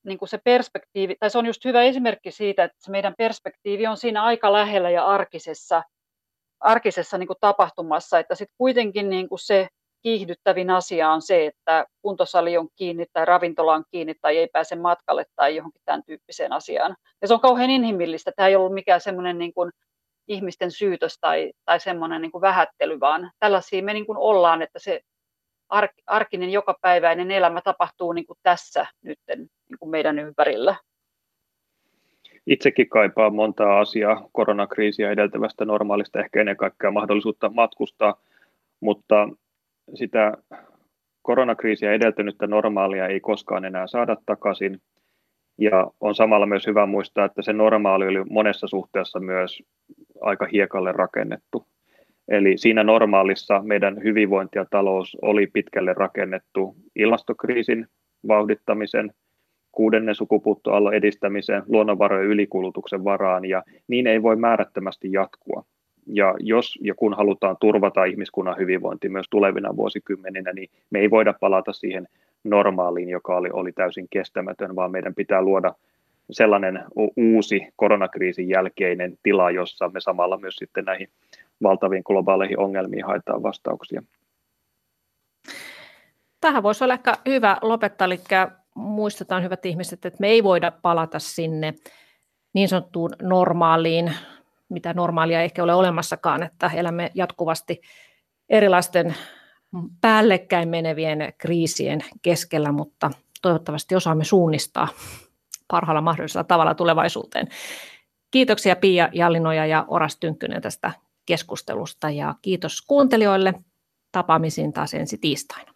niin kuin se perspektiivi, tai se on just hyvä esimerkki siitä, että se meidän perspektiivi on siinä aika lähellä ja arkisessa, arkisessa niin kuin tapahtumassa, että sitten kuitenkin niin kuin se kiihdyttävin asia on se, että kuntosali on kiinni tai ravintola on kiinni tai ei pääse matkalle tai johonkin tämän tyyppiseen asiaan. Ja se on kauhean inhimillistä. Tämä ei ollut mikään semmoinen niin kuin ihmisten syytös tai, tai semmoinen niin kuin vähättely, vaan tällaisia me niin kuin ollaan, että se ark, arkinen jokapäiväinen elämä tapahtuu niin kuin tässä nyt niin kuin meidän ympärillä. Itsekin kaipaa montaa asiaa koronakriisiä edeltävästä normaalista, ehkä ennen kaikkea mahdollisuutta matkustaa, mutta sitä koronakriisiä edeltänyttä normaalia ei koskaan enää saada takaisin. Ja on samalla myös hyvä muistaa, että se normaali oli monessa suhteessa myös aika hiekalle rakennettu. Eli siinä normaalissa meidän hyvinvointi ja talous oli pitkälle rakennettu ilmastokriisin vauhdittamisen, kuudennen sukupuuttoaallon edistämisen, luonnonvarojen ylikulutuksen varaan, ja niin ei voi määrättömästi jatkua. Ja jos ja kun halutaan turvata ihmiskunnan hyvinvointi myös tulevina vuosikymmeninä, niin me ei voida palata siihen normaaliin, joka oli, oli täysin kestämätön, vaan meidän pitää luoda sellainen uusi koronakriisin jälkeinen tila, jossa me samalla myös sitten näihin valtaviin globaaleihin ongelmiin haetaan vastauksia. Tähän voisi olla ehkä hyvä lopettaa, eli muistetaan hyvät ihmiset, että me ei voida palata sinne niin sanottuun normaaliin mitä normaalia ei ehkä ole olemassakaan, että elämme jatkuvasti erilaisten päällekkäin menevien kriisien keskellä, mutta toivottavasti osaamme suunnistaa parhaalla mahdollisella tavalla tulevaisuuteen. Kiitoksia Pia Jallinoja ja Oras Tynkkynen tästä keskustelusta ja kiitos kuuntelijoille. Tapaamisiin taas ensi tiistaina.